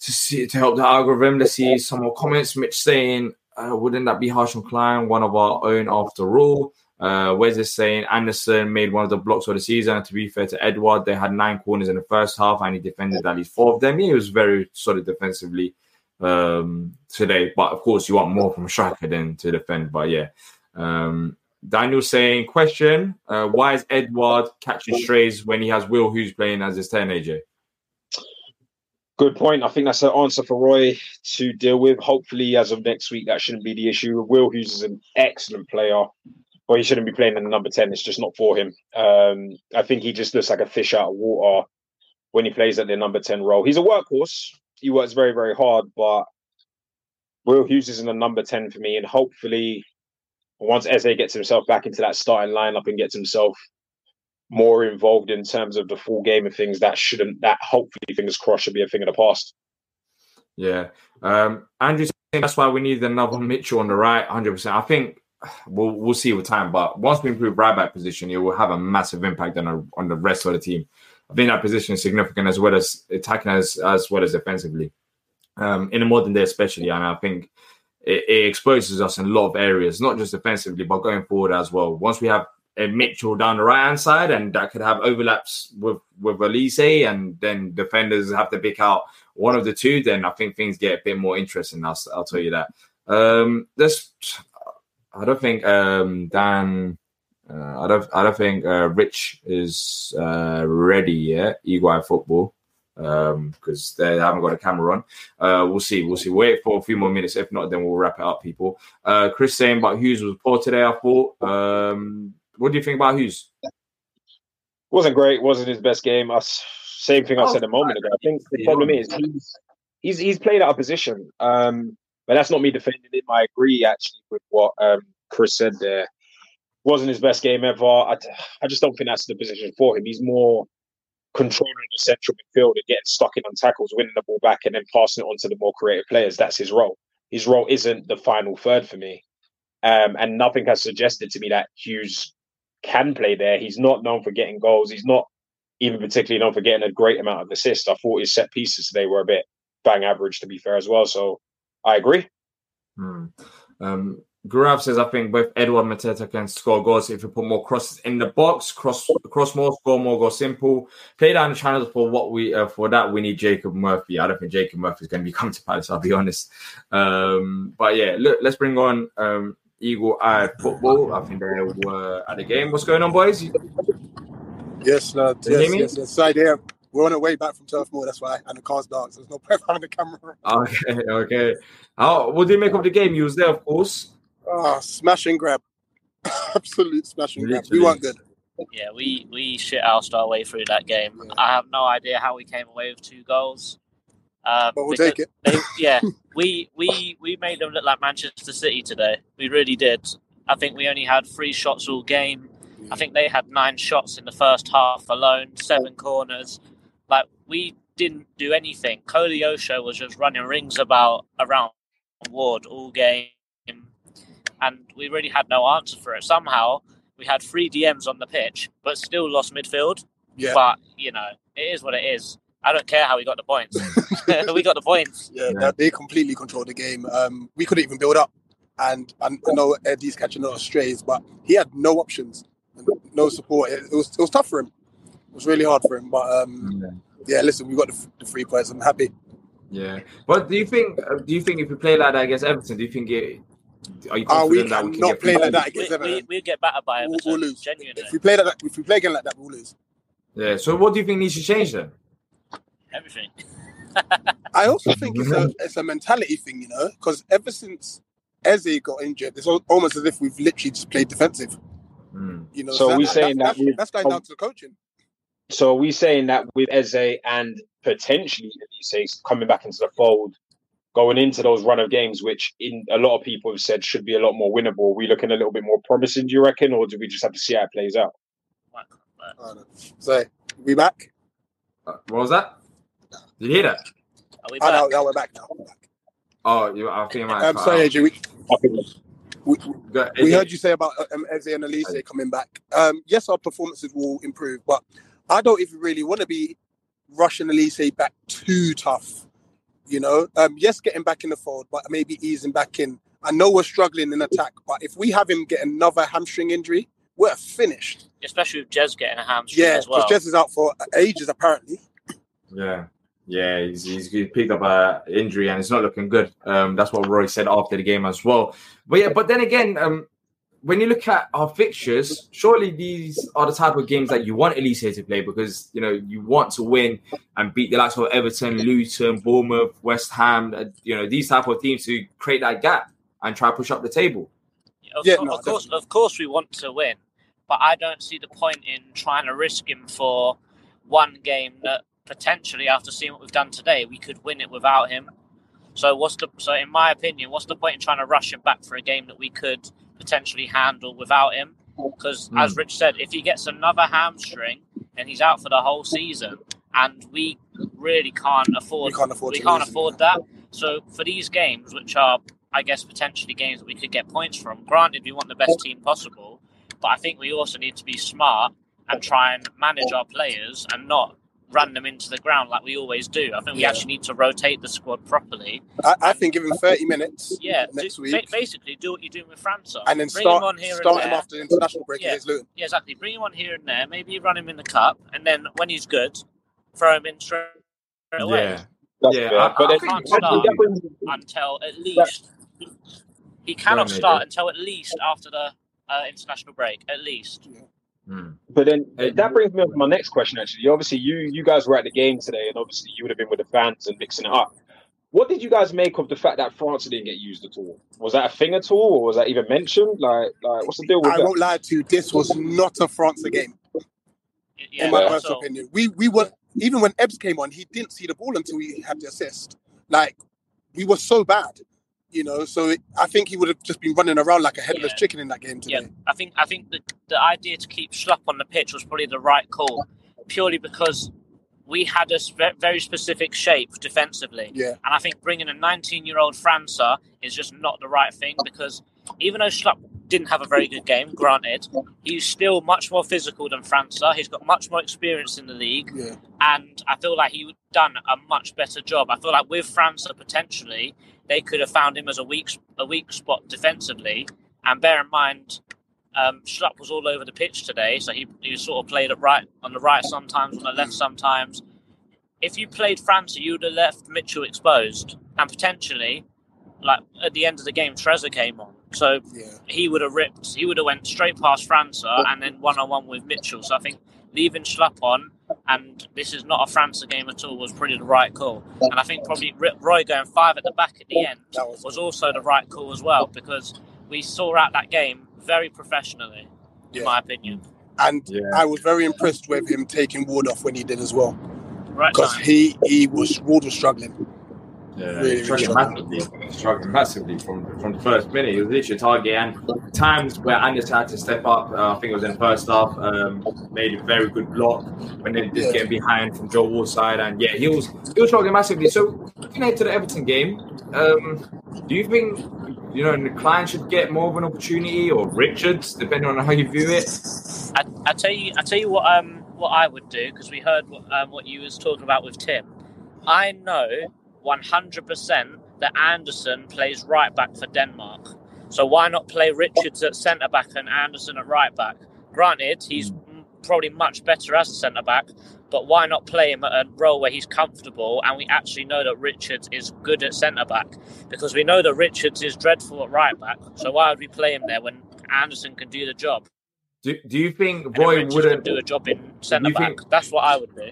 to see to help the algorithm. Let's see some more comments. Mitch saying, uh, "Wouldn't that be harsh on Clyne? One of our own, after all." Uh, where's this saying? Andersen made one of the blocks of the season. And to be fair to Edouard, they had nine corners in the first half, and he defended at least four of them. He was very solid defensively um, today. But of course, you want more from a striker than to defend. But yeah, um, Daniel saying, question: uh, Why is Edouard catching strays when he has Will who's playing as his ten AJ? Good point. I think that's an answer for Roy to deal with. Hopefully, as of next week, that shouldn't be the issue. Will Hughes is an excellent player, but he shouldn't be playing in the number 10. It's just not for him. Um, I think he just looks like a fish out of water when he plays at the number 10 role. He's a workhorse. He works very, very hard, but Will Hughes is in the number 10 for me. And hopefully, once Eze gets himself back into that starting lineup and gets himself more involved in terms of the full game of things. That shouldn't. That hopefully, fingers crossed, should be a thing of the past. Yeah. Um, Andrew that's why we need another Mitchell on the right, 100%. I think we'll we'll see with time, but once we improve right back position, it will have a massive impact on, a, on the rest of the team. I think that position is significant as well as attacking as, as well as defensively. Um, in the modern day, especially, and I think it, it exposes us in a lot of areas, not just defensively, but going forward as well. Once we have a Mitchell down the right hand side, and that could have overlaps with with Olise, and then defenders have to pick out one of the two. Then I think things get a bit more interesting. I'll, I'll tell you that. Um, this, I don't think um, Dan. Uh, I don't. I don't think uh, Rich is uh, ready yet. Eagle football because um, they haven't got a camera on. Uh, we'll see. We'll see. Wait for a few more minutes. If not, then we'll wrap it up, people. Uh, Chris saying about Hughes was poor today. I thought. Um, what do you think about Hughes? Wasn't great. Wasn't his best game. Us. Same thing I said a moment ago. I think the problem is he's he's he's played out of position. Um, but that's not me defending him. I agree actually with what um, Chris said there. Wasn't his best game ever. I, I just don't think that's the position for him. He's more controlling the central midfield and getting stuck in on tackles, winning the ball back, and then passing it on to the more creative players. That's his role. His role isn't the final third for me. Um, and nothing has suggested to me that Hughes can play there. He's not known for getting goals. He's not even particularly known for getting a great amount of assists. I thought his set pieces today were a bit bang average, to be fair, as well. So I agree. Hmm. Um, Gurav says, I think both Edouard and Mateta can score goals if you put more crosses in the box, cross cross more, score more, go simple. Play down the channels for what we uh, for that we need Jacob Murphy. I don't think Jacob Murphy is going to be coming to Palace. I'll be honest. Um, but yeah, look, let's bring on um, Eagle Eye Football. I think they were at the game. What's going on, boys? Yes, lad. Yes, yes, yes. Side here. We're on our way back from Turf Moor, that's why, and the car's dark, so there's no point having the camera. Okay, okay. How what did you make of the game? You was there, of course. Oh, smash and grab. Absolute smash and grab. We weren't good. Yeah, we we shit housed our way through that game. Yeah. I have no idea how we came away with two goals. Um, but we'll take it. They, yeah, we we we made them look like Manchester City today. We really did. I think we only had three shots all game. I think they had nine shots in the first half alone, seven corners. Like we didn't do anything. Koleosho was just running rings about around Ward all game, and we really had no answer for it. Somehow we had three DMs on the pitch, but still lost midfield. Yeah. But you know, it is what it is. I don't care how we got the points. we got the points. Yeah, yeah. they completely controlled the game. Um, we couldn't even build up, and I know Eddie's catching a lot of strays, but he had no options, no support. It, was it was tough for him. It was really hard for him. But um, yeah. yeah, listen, we got the, the three points. I'm happy. Yeah, but do you think? Uh, do you think if we play like that against Everton, do you think it? Are you uh, we that we can not play like that against we, Everton? We, we get battered by Everton. We'll, we'll lose. Genuinely. If we play like that, if we play again like that, we'll lose. Yeah. So what do you think needs to change then? Everything. I also think it's a it's a mentality thing, you know, because ever since Eze got injured, it's almost as if we've literally just played defensive. Mm. You know, So that- we saying that that's, we- that's going down to the coaching. So are we saying that with Eze and potentially Olise coming back into the fold, going into those run of games, which in a lot of people have said should be a lot more winnable, are we looking a little bit more promising, do you reckon, or do we just have to see how it plays out? I don't. So we back. Uh, what was that? Did you hear that? Are we Oh, back? no, no, we're back now. Oh, you, I think I might. I'm sorry, out. AJ. We, we, Go- we heard you say about um, Eze and Olise coming back. Um, yes, our performances will improve, but I don't even really want to be rushing Olise back too tough. You know, um, yes, getting back in the fold, but maybe easing back in. I know we're struggling in attack, but if we have him get another hamstring injury, we're finished. Especially with Jez getting a hamstring Yeah, as well. because Jess is out for ages apparently. Yeah, yeah, he's, he's he's picked up a injury and it's not looking good. Um, that's what Roy said after the game as well. But yeah, but then again, um, when you look at our fixtures, surely these are the type of games that you want Olise to play because you know you want to win and beat the likes of Everton, Luton, Bournemouth, West Ham. uh, You know these type of teams to create that gap and try to push up the table. Of, Yeah, cour- no, of course, of course, we want to win, but I don't see the point in trying to risk him for one game that potentially, after seeing what we've done today, we could win it without him. So, what's the so? In my opinion, what's the point in trying to rush him back for a game that we could potentially handle without him? Because Hmm. as Rich said, if he gets another hamstring, then he's out for the whole season, and we really can't afford. We can't afford we can't afford that. So for these games, which are I guess potentially games that we could get points from. Granted, we want the best team possible, but I think we also need to be smart and try and manage our players and not run them into the ground like we always do. I think we Yeah. actually need to rotate the squad properly. I, I think give him 30 minutes Yeah, next do, week. basically do what you're doing with France. and then Bring start him on here start and him there. after the international break Yeah. against Luton. Yeah, exactly. Bring him on here and there. Maybe run him in the cup, and then when he's good, throw him in straight away. Yeah. That's Yeah, fair. I- but I He can't actually, start until at least he cannot start until at least after the uh, international break. At least. Hmm. But then that brings me on to my next question. Actually, obviously you you guys were at the game today, and obviously you would have been with the fans and mixing it up. What did you guys make of the fact that France didn't get used at all? Was that a thing at all, or was that even mentioned? Like, like what's the deal with I that? won't lie to you. This was not a France game, Yeah, in my Yeah. personal opinion. We we were even when Ebbs came on, he didn't see the ball until he had the assist. Like we were so bad, you know. So it, I think he would have just been running around like a headless Yeah. chicken in that game today. Yeah, I think I think the the idea to keep Schlupp on the pitch was probably the right call, purely because we had a very specific shape defensively. Yeah. And I think bringing a 19 year old França is just not the right thing because even though Schlupp didn't have a very good game, granted, he's still much more physical than França. He's got much more experience in the league. Yeah. And I feel like he would have done a much better job. I feel like with França, potentially, they could have found him as a weak, a weak spot defensively. And bear in mind, um, Schlupp was all over the pitch today, so he, he sort of played it right on the right sometimes, on the left sometimes. If you played França, you would have left Mitchell exposed, and potentially, like at the end of the game, Trezor came on, so Yeah. he would have ripped. He would have went straight past França and then one on one with Mitchell. So I think leaving Schlupp on, and this is not a France game at all, was pretty the right call. And I think probably Roy going five at the back at the end was was also the right call as well because we saw out that game very professionally, in Yeah. my opinion. And Yeah. I was very impressed with him taking Ward off when he did as well, because time. he he was Ward was struggling. Yeah, Really, really struggling struggling. massively. Struggling massively from from the first minute. He was literally a target, and times where Andersen had to step up. Uh, I think it was in the first half. Um, made a very good block when they just Yeah. getting behind from Joe Ward's side, and yeah, he was he was struggling massively. So looking ahead to the Everton game, um, do you think you know the client should get more of an opportunity, or Richards, depending on how you view it? I, I tell you, I tell you what, um, what I would do because we heard what, um, what you was talking about with Tim. I know one hundred percent that Andersen plays right back for Denmark. So why not play Richards at centre back and Andersen at right back? Granted, he's hmm. probably much better as a centre back, but why not play him at a role where he's comfortable? And we actually know that Richards is good at centre back because we know that Richards is dreadful at right back. So why would we play him there when Andersen can do the job? Do, do you think Roy wouldn't do a job in centre back. think- That's what I would do.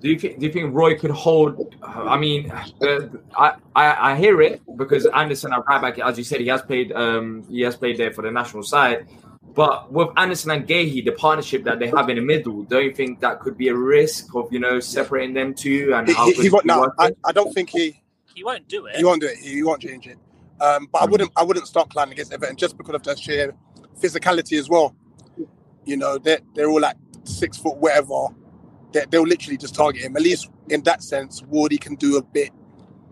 Do you think? Do you think Roy could hold? I mean, uh, I, I I hear it because Andersen at right back, as you said, he has played. Um, he has played there for the national side. But with Andersen and Guéhi, the partnership that they have in the middle, don't you think that could be a risk of you know separating them two? And He, how he, he won't. No. I, I don't think he He won't do it. he won't do it. He won't change it. Um, but I Mm. wouldn't I wouldn't start Clyne against Everton just because of their sheer physicality as well. You know, they're they're all like six foot whatever. They, they'll literally just target him. At least in that sense, Wardy can do a bit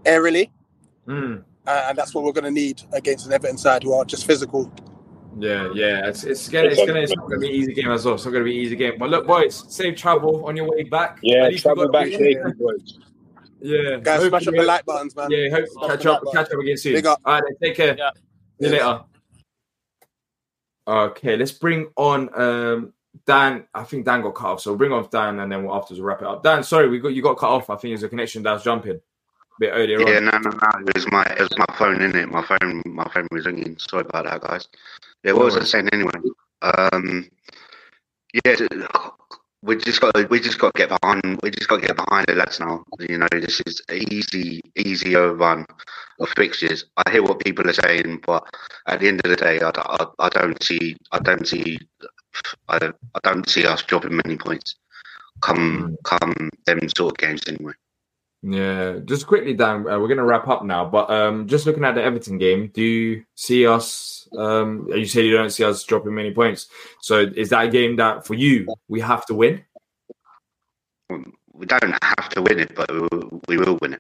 airily. Mm. uh, and that's what we're going to need against an Everton side who are just physical. Yeah, yeah, it's it's gonna it's gonna it's not gonna be an easy game as well. It's not gonna be an easy game. But look, boys, safe travel on your way back. Yeah, At least travel got- back safely, boys. Yeah, Guys, smash up the like buttons, man. Yeah, hope Smash catch up catch up again soon. Big up. All right, then, take care. Yeah. See you later. Okay, let's bring on um Dan. I think Dan got cut off, so bring on Dan, and then we'll afterwards wrap it up. Dan, sorry, we got you got cut off. I think it's a connection that's jumping a bit earlier on. Yeah, on. no, no, no. It was my it was my phone in it. My phone my phone was ringing. Sorry about that, guys. Yeah, what No was I worries. saying anyway? Um, yeah, we just got we just got to get behind. We just got to get behind the lads now. You know, this is easy easy overrun of fixtures. I hear what people are saying, but at the end of the day, I, I, I don't see I don't see I, I don't see us dropping many points come come them sort of games anyway. Yeah, just quickly, Dan. Uh, we're going to wrap up now, but um, just looking at the Everton game, do you see us? Um, you said you don't see us dropping many points. So is that a game that for you we have to win? We don't have to win it, but we will, we will win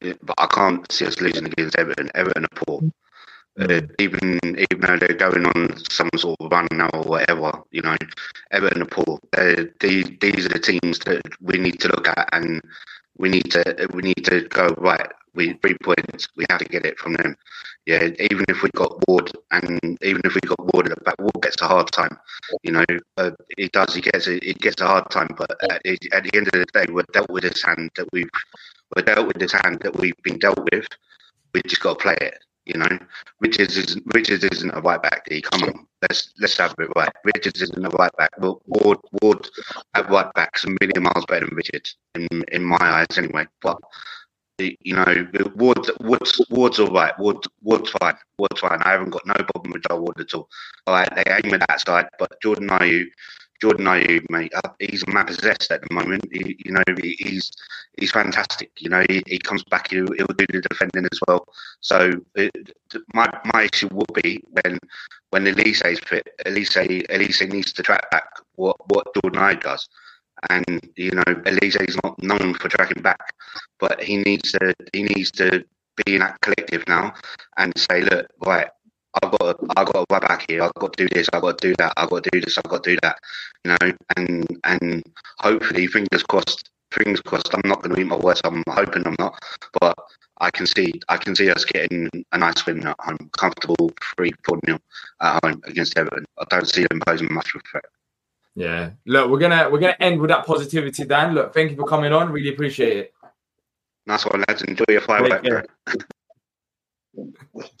it. But I can't see us losing against Everton. Everton are poor. Uh, even even though they're going on some sort of run now or whatever, you know, Everton are poor. Uh, these these are the teams that we need to look at, and we need to we need to go right. We three points. We have to get it from them. Yeah, even if we got Ward, and even if we got Ward at the back, Ward gets a hard time. You know, uh, he does. He gets a, he gets a hard time. But at, at the end of the day, we're dealt with this hand that we've we're dealt with this hand that we've been dealt with. We just got to play it. You know, Richards isn't Richards isn't a right back. D. Come on, let's let's have it right. Richards isn't a right back. Well, Ward Ward at right back's a million miles better than Richards in in my eyes, anyway. But you know, Ward's Ward's Ward's all right. Ward Ward's fine. Ward's fine. I haven't got no problem with Joe Ward at all. All right, they aim at that side, but Jordan Ayew, Jordan Ayew, mate, uh, he's man possessed at the moment. He, you know, he's he's fantastic. You know, he, he comes back, he'll, he'll do the defending as well. So it, my my issue will be when when Olise is fit. Olise Olise needs to track back what what Jordan Ayew does. And you know, Olise is not known for tracking back, but he needs to he needs to be in that collective now and say, look, right, I've got to, I've got to back here. I've got to do this. I've got to do that. I've got to do this. I've got to do that. You know, and and hopefully, fingers crossed. Fingers crossed. I'm not going to eat my words. I'm hoping I'm not, but I can see I can see us getting a nice win at home, comfortable three four nil at home against Everton. I don't see them posing much of a threat. Yeah. Look, we're gonna we're gonna end with that positivity, Dan. Look, thank you for coming on. Really appreciate it. Nice one, lads. Enjoy your firework.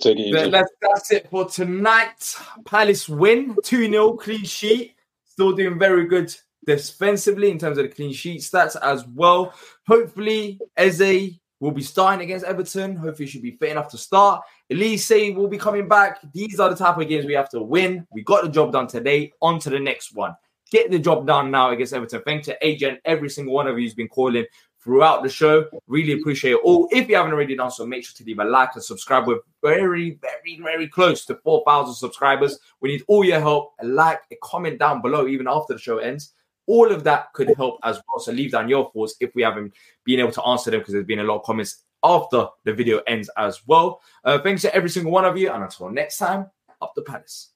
Take it That- That's, that's it for tonight. Palace win 2 0 clean sheet. Still doing very good defensively in terms of the clean sheet stats as well. Hopefully, Eze will be starting against Everton. Hopefully, he should be fit enough to start. Olise will be coming back. These are the type of games we have to win. We got the job done today. On to the next one. Get the job done now against Everton. Thanks to Agent, every single one of you who's been calling throughout the show. Really appreciate it all. If you haven't already done so, make sure to leave a like and subscribe. We're very, very, very close to 4,000 subscribers. We need all your help. A like, a comment down below, even after the show ends. All of that could help as well. So leave down your thoughts if we haven't been able to answer them because there's been a lot of comments after the video ends as well. Uh, thanks to every single one of you. And until next time, up the palace.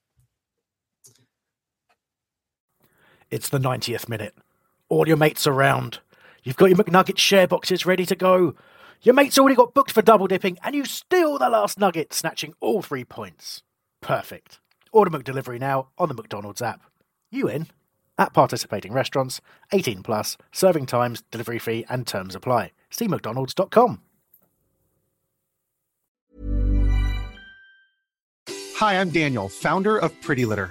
It's the 90th minute. All your mates around. You've got your McNugget share boxes ready to go. Your mate's already got booked for double dipping, and you steal the last nugget, snatching all three points. Perfect. Order McDelivery now on the McDonald's app. You in? At participating restaurants, 18 plus, serving times, delivery fee, and terms apply. See McDonald's.com. Hi, I'm Daniel, founder of Pretty Litter.